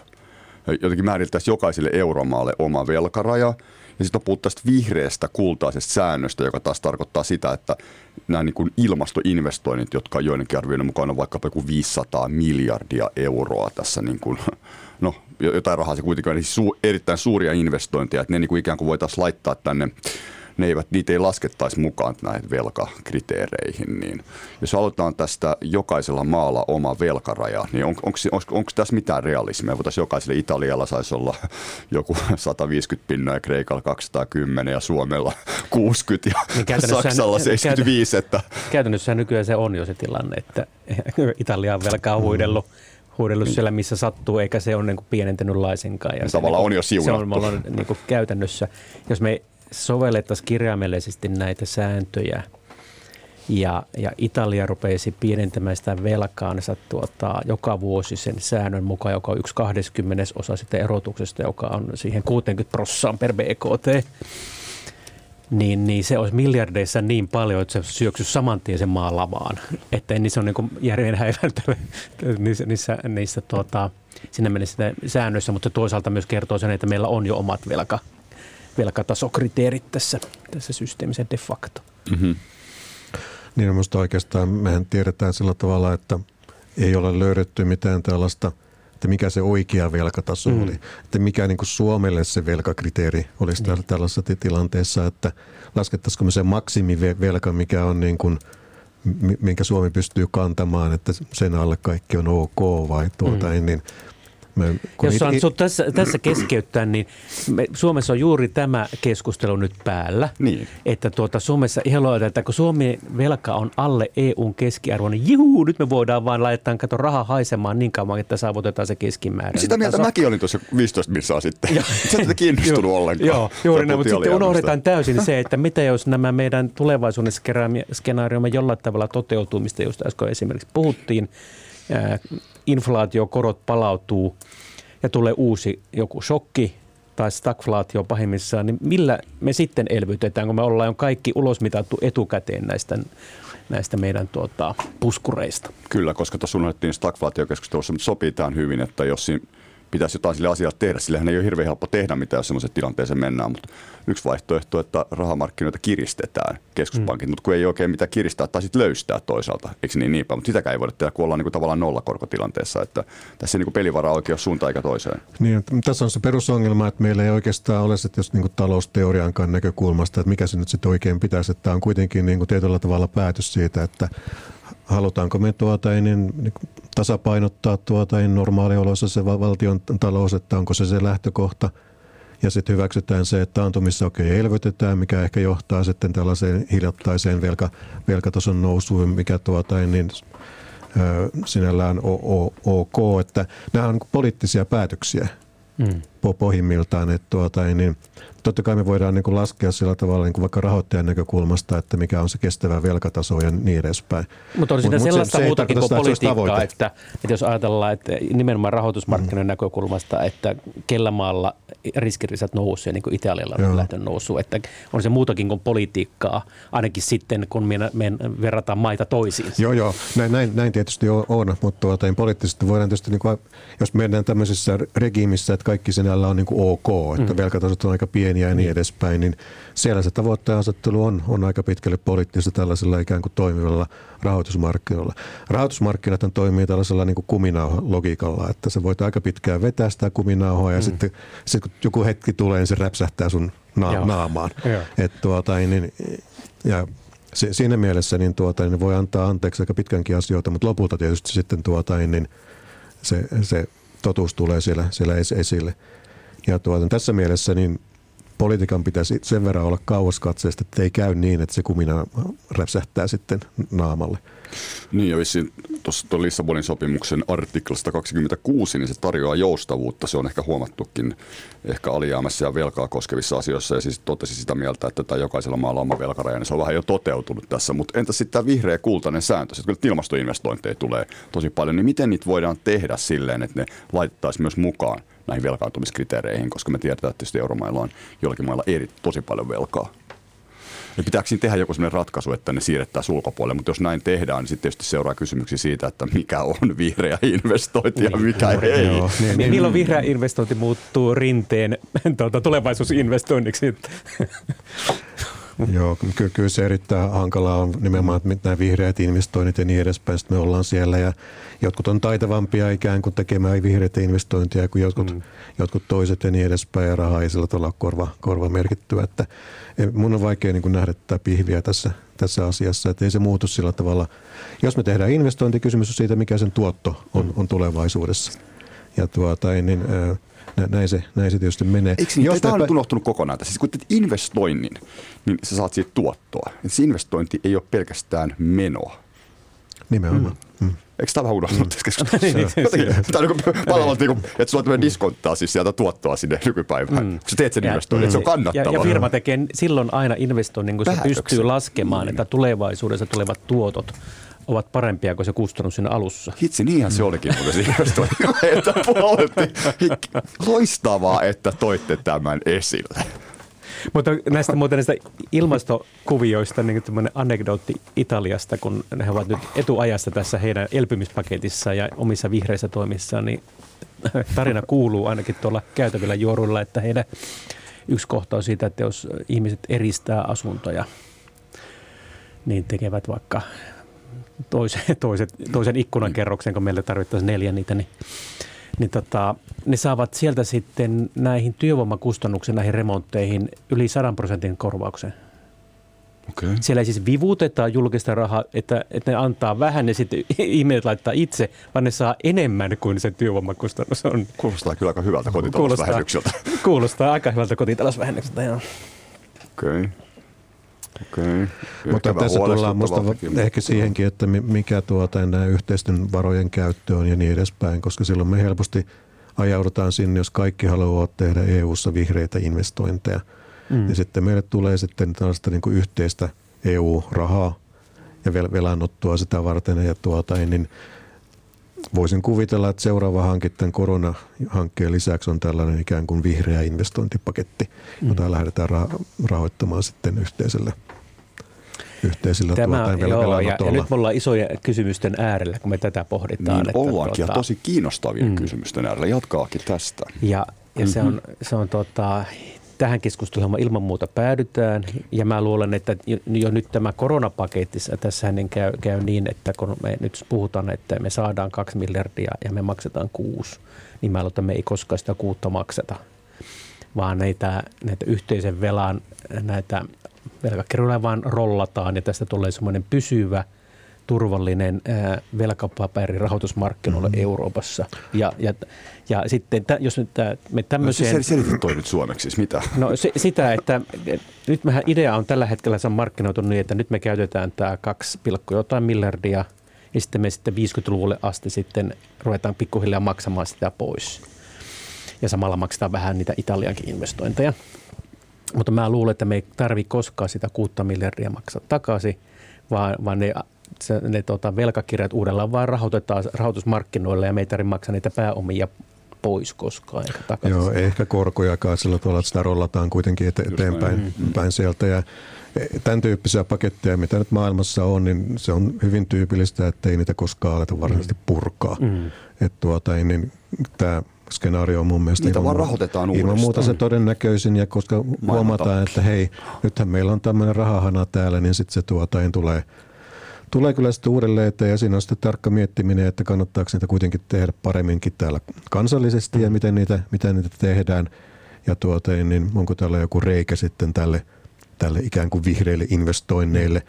Jotenkin määriteltäisiin jokaiselle euromaalle oma velkaraja. Ja sitten on puhuttu tästä vihreästä kultaisesta säännöstä, joka taas tarkoittaa sitä, että nämä niin kuin ilmastoinvestoinnit, jotka joidenkin arvioiden mukaan on vaikka joku 500 miljardia euroa tässä, niin kuin, no jotain rahaa se kuitenkin on, siis erittäin suuria investointeja, että ne niin kuin ikään kuin voitaisiin laittaa tänne ne eivät, niitä ei laskettaisi mukaan näihin velkakriteereihin. Niin jos aloitetaan tästä jokaisella maalla oma velkaraja, niin on, onko, tässä mitään realismia? Voitaisiin jokaiselle Italialla saisi olla joku 150 pinnaa ja Kreikalla 210 ja Suomella 60 ja niin Saksalla 75. Että... Käytännössä nykyään se on jo se tilanne, että Italia on velkaa mm. huidellut huudellut niin. siellä, missä sattuu, eikä se ole niin kuin pienentynyt laisinkaan. Ja Tavallaan niin on jo siunattu. Se on, on niin kuin käytännössä, jos me sovellettaisiin kirjaimellisesti näitä sääntöjä ja, ja Italia rupeisi pienentämään sitä velkaansa tuota, joka vuosi sen säännön mukaan, joka on yksi 20 osa sitä erotuksesta, joka on siihen 60 prossaan per BKT, niin, niin se olisi miljardeissa niin paljon, että se syöksyisi saman tien sen maan lavaan. Että niin se on niin järjen niissä, niissä, niissä tuota, sinne mennessä säännöissä, mutta toisaalta myös kertoo sen, että meillä on jo omat velka, velkatasokriteerit tässä, tässä systeemissä de facto. Mm-hmm. Niin minusta oikeastaan mehän tiedetään sillä tavalla, että ei ole löydetty mitään tällaista, että mikä se oikea velkataso mm. oli. Että mikä niin kuin Suomelle se velkakriteeri olisi niin. tällaisessa tilanteessa, että laskettaisiko me se maksimivelka, mikä on niin kuin, minkä Suomi pystyy kantamaan, että sen alle kaikki on ok vai tuota, mm. niin me, Jos saan it, tässä, tässä keskeyttää, niin me, Suomessa on juuri tämä keskustelu nyt päällä. Niin. Että tuota, Suomessa ihan että kun Suomen velka on alle EUn keskiarvo, niin juu, nyt me voidaan vaan laittaa kato rahaa haisemaan niin kauan, että saavutetaan se keskimääräinen. Sitä mieltä taso. mäkin olin tuossa 15 missaa sitten. Sä et kiinnostunut ollenkaan. Joo, juuri näin, mutta sitten unohdetaan täysin se, että mitä jos nämä meidän tulevaisuuden skenaariomme jollain tavalla toteutuu, mistä just äsken esimerkiksi puhuttiin, inflaatiokorot palautuu ja tulee uusi joku shokki tai stagflaatio pahimmissaan, niin millä me sitten elvytetään, kun me ollaan jo kaikki ulosmitattu etukäteen näistä, näistä meidän tuota, puskureista? Kyllä, koska tuossa unohdettiin stagflaatiokeskustelussa, mutta sopii tähän hyvin, että jos siinä pitäisi jotain sille asialle tehdä. Sillähän ei ole hirveän helppo tehdä mitään, jos semmoiseen tilanteeseen mennään, mutta yksi vaihtoehto, että rahamarkkinoita kiristetään keskuspankit, mm. mutta kun ei oikein mitään kiristää tai sitten löystää toisaalta, eikö niin niinpä, mutta sitäkään ei voida tehdä, kun ollaan niin kuin tavallaan nollakorkotilanteessa, että tässä ei niin kuin pelivara oikein ole suuntaan eikä toiseen. Niin, tässä on se perusongelma, että meillä ei oikeastaan ole sitten jos niin kuin talousteoriankaan näkökulmasta, että mikä se nyt sitten oikein pitäisi, että tämä on kuitenkin niin kuin tietyllä tavalla päätös siitä, että halutaanko me tuota, niin, niin tasapainottaa tuota, niin normaalioloissa se valtion talous, että onko se se lähtökohta. Ja sitten hyväksytään se, että taantumissa okei elvytetään, mikä ehkä johtaa sitten tällaiseen hiljattaiseen velka, velkatason nousuun, mikä tuota, niin, sinällään ok, että nämä on poliittisia päätöksiä mm. Pohjimmiltaan, että tuota, niin, totta kai me voidaan niin kuin laskea sillä tavalla niin kuin vaikka rahoittajan näkökulmasta, että mikä on se kestävä velkataso ja niin edespäin. Mutta on siinä mut, sellaista se, muutakin kuin politiikkaa, että, että jos ajatellaan, että nimenomaan rahoitusmarkkinoiden mm. näkökulmasta, että kellä maalla riskirisat nousee, niin kuin Italialla on lähtenyt nousu, että on se muutakin kuin politiikkaa, ainakin sitten kun me, me verrataan maita toisiin. Joo, joo, näin, näin, näin tietysti on, mutta tuota, niin poliittisesti voidaan tietysti, niin kuin, jos mennään tämmöisessä regiimissä, että kaikki sinällä on niin kuin ok, että mm. velkatasot on aika pieni pieniä ja niin, niin edespäin, niin siellä se tavoitteen asettelu on, on aika pitkälle poliittista tällaisella ikään kuin toimivalla rahoitusmarkkinoilla. Rahoitusmarkkinat toimii tällaisella niin kuminauha-logiikalla, että se voit aika pitkään vetää sitä kuminauhaa ja mm. sitten, sitten kun joku hetki tulee, niin se räpsähtää sun na- naamaan. Et tuota, niin, ja se, siinä mielessä niin tuota, niin voi antaa anteeksi aika pitkänkin asioita, mutta lopulta tietysti sitten tuota, niin se, se totuus tulee siellä, siellä esille. Ja tuota, tässä mielessä niin politiikan pitäisi sen verran olla kauaskatseista, että ei käy niin, että se kumina räpsähtää sitten naamalle. Niin ja vissiin tuossa Lissabonin sopimuksen artiklasta 26, niin se tarjoaa joustavuutta. Se on ehkä huomattukin ehkä alijäämässä ja velkaa koskevissa asioissa. Ja siis totesi sitä mieltä, että tämä jokaisella maalla oma velkaraja, niin se on vähän jo toteutunut tässä. Mutta entä sitten tämä vihreä kultainen sääntö? Sitten kun ilmastoinvestointeja tulee tosi paljon, niin miten niitä voidaan tehdä silleen, että ne laitettaisiin myös mukaan näihin velkaantumiskriteereihin, koska me tiedetään, että euromailla on jollakin mailla eri, tosi paljon velkaa. Ja pitääkö siinä tehdä joku sellainen ratkaisu, että ne siirrettäisiin ulkopuolelle, mutta jos näin tehdään, niin sitten tietysti seuraa kysymyksiä siitä, että mikä on vihreä investointi ja niin. mikä niin, ei. Joo, niin, niin, Milloin vihreä investointi muuttuu rinteen tuota, tulevaisuusinvestoinniksi? Joo, kyllä, kyllä se erittäin hankalaa on nimenomaan, että nämä vihreät investoinnit ja niin edespäin. Sitten me ollaan siellä ja jotkut on taitavampia ikään kuin tekemään vihreitä investointia kuin jotkut, mm. jotkut toiset ja niin edespäin. Ja rahaa ei sillä tavalla korva, korva merkittyä. Että mun on vaikea niin kuin nähdä tätä pihviä tässä, tässä asiassa, että ei se muutu sillä tavalla. Jos me tehdään investointi, kysymys on siitä, mikä sen tuotto on, on tulevaisuudessa. Ja tuota, niin, näin se, näin se tietysti menee. Eikö niin? Jos Tämä on nyt unohtunut kokonaan. Siis kun teet investoinnin, niin sä saat siitä tuottoa. Et se investointi ei ole pelkästään menoa. Nimenomaan. Mm. Mm. Eikö tämä vähän unohtunut mm. tässä keskustelussa? Tämä on niin palvelut, niin että sulla tulee diskonttaa siis sieltä tuottoa sinne nykypäivään, mm. kun sä teet sen ja, investoinnin, että se on kannattavaa. Ja, ja firma tekee silloin aina investoinnin, kun se pystyy laskemaan, mm. että tulevaisuudessa tulevat tuotot ovat parempia kuin se kustannus siinä alussa. Hitsi, niinhän se olikin muuten siinä että Loistavaa, että toitte tämän esille. Mutta näistä muuten näistä ilmastokuvioista niin tämmöinen anekdootti Italiasta, kun he ovat nyt etuajassa tässä heidän elpymispaketissa ja omissa vihreissä toimissaan, niin tarina kuuluu ainakin tuolla käytävillä juoruilla, että heidän yksi kohta on siitä, että jos ihmiset eristää asuntoja, niin tekevät vaikka toisen, toiset, toisen ikkunakerroksen, kun meille tarvittaisiin neljä niitä, niin, niin tota, ne saavat sieltä sitten näihin työvoimakustannuksiin, näihin remontteihin yli 100 prosentin korvauksen. Okay. Siellä ei siis vivutetaan julkista rahaa, että, että ne antaa vähän ja sitten ihmiset laittaa itse, vaan ne saa enemmän kuin se työvoimakustannus on. Kuulostaa kyllä aika hyvältä kotitalousvähennykseltä. Kuulostaa, kuulostaa aika hyvältä kotitalousvähennykseltä, joo. Okei. Okay. Okay. Mutta tässä tullaan musta ehkä siihenkin, että mikä tuota nämä yhteisten varojen käyttö on ja niin edespäin, koska silloin me helposti ajaudutaan sinne, jos kaikki haluavat tehdä EU-ssa vihreitä investointeja. Mm. Ja sitten meille tulee sitten tällaista niin kuin yhteistä EU-rahaa ja velanottoa sitä varten. Ja tuota, niin voisin kuvitella, että seuraava hanke tämän koronahankkeen lisäksi on tällainen ikään kuin vihreä investointipaketti, jota mm. lähdetään rahoittamaan sitten yhteiselle yhteisillä Tämä, tuota, joo, ja, ja, nyt me ollaan isoja kysymysten äärellä, kun me tätä pohditaan. Niin että ollaankin, tuota, ja tosi kiinnostavia mm. kysymysten äärellä. Jatkaakin tästä. Ja, ja mm-hmm. se on, se on tota, tähän keskusteluun ilman muuta päädytään. Ja mä luulen, että jo nyt tämä koronapaketti, tässä niin käy, käy niin, että kun me nyt puhutaan, että me saadaan kaksi miljardia ja me maksetaan kuusi, niin mä luulen, että me ei koskaan sitä kuutta makseta vaan näitä, näitä yhteisen velan, näitä velkakirjoja vaan rollataan ja tästä tulee semmoinen pysyvä – turvallinen velkapaperi rahoitusmarkkinoille mm-hmm. Euroopassa. Ja, ja, ja sitten, jos nyt me tämmöiseen... No, selitä toi nyt suomeksi, siis mitä? No se, sitä, että nyt mehän idea on tällä hetkellä se on markkinoitu niin, että nyt me käytetään tämä 2, jotain miljardia ja sitten me sitten 50-luvulle asti sitten ruvetaan pikkuhiljaa maksamaan sitä pois. Ja samalla maksetaan vähän niitä Italiankin investointeja. Mutta mä luulen, että me ei tarvitse koskaan sitä 6 miljardia maksaa takaisin, vaan, vaan ne se, ne tota, velkakirjat uudellaan vaan rahoitetaan rahoitusmarkkinoille ja me ei maksaa niitä pääomia pois koskaan. Eikä Joo, ei ehkä korkojakaan sillä tavalla, että sitä rollataan kuitenkin ete- eteenpäin mm. päin sieltä. Ja e, tämän tyyppisiä paketteja, mitä nyt maailmassa on, niin se on hyvin tyypillistä, että ei niitä koskaan aleta varsinaisesti mm. purkaa. Mm. Että tuota, niin tämä skenaario on mun mielestä Niitä vaan rahoitetaan uudestaan. Ilman muuta se todennäköisin, ja koska Maailman huomataan, että hei, nythän meillä on tämmöinen rahahana täällä, niin sitten se tuota, tulee – tulee kyllä sitten uudelleen eteen ja siinä on sitten tarkka miettiminen, että kannattaako niitä kuitenkin tehdä paremminkin täällä kansallisesti ja miten niitä, miten niitä tehdään. Ja tuota, niin onko täällä joku reikä sitten tälle, tälle ikään kuin vihreille investoinneille.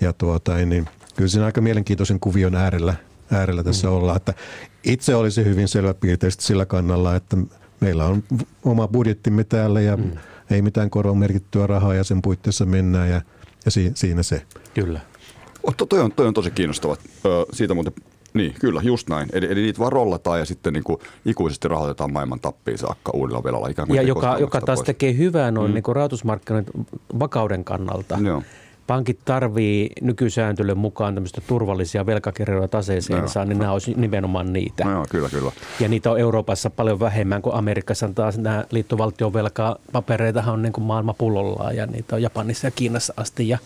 Ja tuota, niin kyllä siinä aika mielenkiintoisen kuvion äärellä, äärellä tässä mm. ollaan. Että itse olisi hyvin selväpiirteisesti sillä kannalla, että meillä on oma budjettimme täällä ja mm. ei mitään koron merkittyä rahaa ja sen puitteissa mennään ja, ja si, siinä se. Kyllä. To, toi, on, toi on tosi kiinnostava. Ö, siitä muuten, niin kyllä, just näin. Eli, eli niitä vaan rollataan ja sitten niin kuin ikuisesti rahoitetaan maailman tappiin saakka uudella velalla. Ikään kuin ja joka, joka taas pois. tekee hyvää noin mm. niin rahoitusmarkkinoiden vakauden kannalta. Joo. Pankit tarvii nykysääntelyn mukaan tämmöistä turvallisia velkakirjoja taseeseen, no, niin nämä olisi nimenomaan niitä. No, joo, kyllä, kyllä. Ja niitä on Euroopassa paljon vähemmän kuin Amerikassa. Taas nämä liittovaltion velkapapereita on niin kuin maailma pullollaan ja niitä on Japanissa ja Kiinassa asti. Ja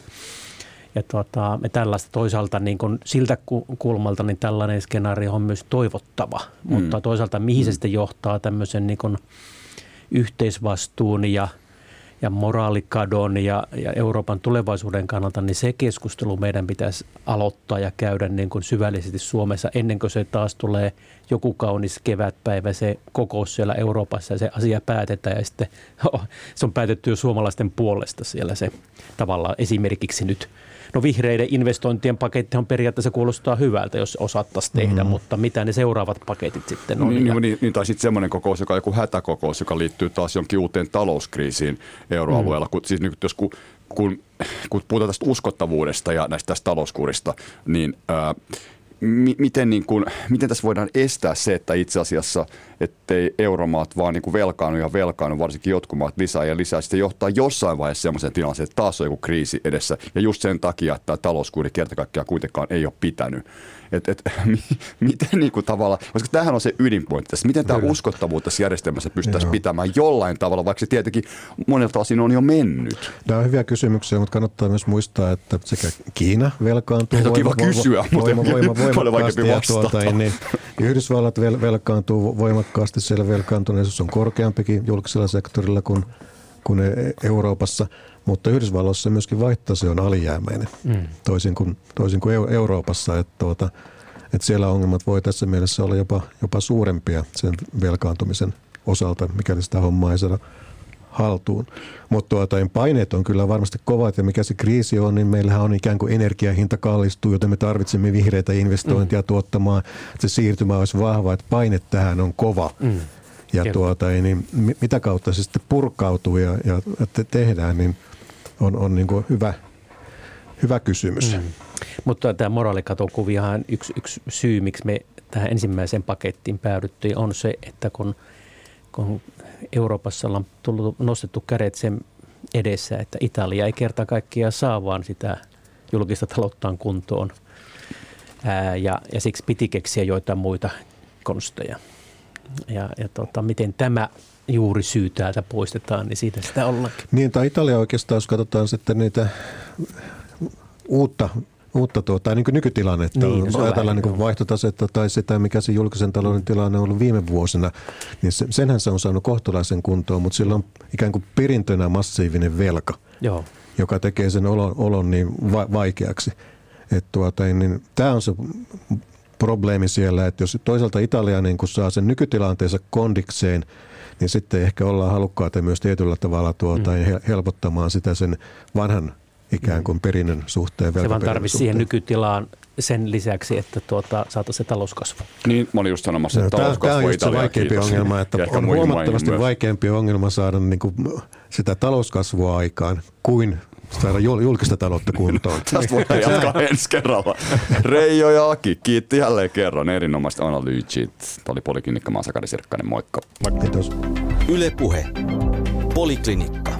ja tuota, me tällaista toisaalta niin kuin siltä kulmalta niin tällainen skenaario on myös toivottava, mm. mutta toisaalta mihin mm. se sitten johtaa tämmöisen niin kuin yhteisvastuun ja, ja moraalikadon ja, ja Euroopan tulevaisuuden kannalta, niin se keskustelu meidän pitäisi aloittaa ja käydä niin kuin syvällisesti Suomessa ennen kuin se taas tulee joku kaunis kevätpäivä, se kokous siellä Euroopassa ja se asia päätetään ja sitten oh, se on päätetty jo suomalaisten puolesta siellä se tavallaan esimerkiksi nyt – No vihreiden investointien paketti on periaatteessa kuulostaa hyvältä, jos osattaisiin tehdä, mm. mutta mitä ne seuraavat paketit sitten on? Niin, ja... niin, niin tai sitten semmoinen kokous, joka on joku hätäkokous, joka liittyy taas jonkin uuteen talouskriisiin euroalueella. Mm. Kun, siis nyt jos kun, kun, kun puhutaan tästä uskottavuudesta ja näistä tästä talouskurista, niin ää, mi- miten, niin kuin, miten tässä voidaan estää se, että itse asiassa ettei euromaat vaan niin kuin velkaannu ja velkaannu, varsinkin jotkut maat lisää ja lisää. Sitten johtaa jossain vaiheessa sellaiseen tilanteeseen, että taas on joku kriisi edessä. Ja just sen takia, että tämä talouskuuri kerta kaikkiaan kuitenkaan ei ole pitänyt. Et, et, miten niin kuin tavalla, koska tämähän on se ydinpointti tässä, miten tämä uskottavuus tässä järjestelmässä pystyttäisiin pitämään jollain tavalla, vaikka se tietenkin monelta osin on jo mennyt. Nämä on hyviä kysymyksiä, mutta kannattaa myös muistaa, että sekä Kiina velkaantuu on kiva voima, kysyä, voima, mutta voima, paljon voimakkaasti ja vastata. tuota, niin Yhdysvallat vel, velkaantuu voimakkaasti, siellä velkaantuneisuus on korkeampikin julkisella sektorilla kuin, kuin E- Euroopassa, mutta Yhdysvalloissa myöskin vaihtotase on alijäämäinen, mm. toisin, kuin, toisin kuin Eu- Euroopassa, että, tuota, että siellä ongelmat voi tässä mielessä olla jopa, jopa suurempia sen velkaantumisen osalta, mikäli sitä hommaa ei saada haltuun. Mutta tuota, paineet on kyllä varmasti kovat ja mikä se kriisi on, niin meillähän on ikään kuin energiahinta kallistuu, joten me tarvitsemme vihreitä investointia mm. tuottamaan, että se siirtymä olisi vahva, että paine tähän on kova. Mm. Ja Kyllä. tuota, niin mi- mitä kautta se sitten purkautuu ja, ja te- tehdään, niin on, on niin kuin hyvä, hyvä kysymys. Mm. Mutta tämä moraalikatokuviahan yksi, yksi syy, miksi me tähän ensimmäiseen pakettiin päädyttiin, on se, että kun, kun Euroopassa ollaan tullut, nostettu kädet sen edessä, että Italia ei kerta kaikkiaan saa vaan sitä julkista talouttaan kuntoon. Ää, ja, ja siksi piti keksiä joitain muita konsteja. Ja, ja tota, miten tämä juuri syy täältä poistetaan, niin siitä sitä ollaankin. Niin, tai Italia oikeastaan, jos katsotaan sitten niitä uutta, uutta tuota, niin kuin nykytilannetta, Niin, niin, no ajatellaan niin vaihtotasetta tai sitä, mikä se julkisen talouden tilanne on ollut viime vuosina, niin se, senhän se on saanut kohtalaisen kuntoon, mutta sillä on ikään kuin perintönä massiivinen velka, Joo. joka tekee sen olon, olon niin va- vaikeaksi. Et tuota, niin, Tämä on se probleemi siellä, että jos toisaalta Italia niin kun saa sen nykytilanteensa kondikseen, niin sitten ehkä ollaan halukkaita myös tietyllä tavalla tuota, mm. helpottamaan sitä sen vanhan ikään kuin perinnön suhteen. Se vaan tarvitsisi siihen nykytilaan sen lisäksi, että tuota, saataisiin se talouskasvu. Niin, mä olin just sanomassa, No, että Tämä, tämä talouskasvu on just se Italia vaikeampi kiitos. ongelma, että Ja ehkä on huomattavasti vaikeampi ongelma saada niin kuin sitä talouskasvua aikaan kuin saada jul- julkista taloutta kuntoon. Tästä voidaan jatkaa ensi kerralla. Reijo ja Aki, kiitti jälleen kerran erinomaiset analyysit. Tämä oli Poliklinikka Maasakari Sirkkainen, moikka. Kiitos. Yle Puhe. Poliklinikka.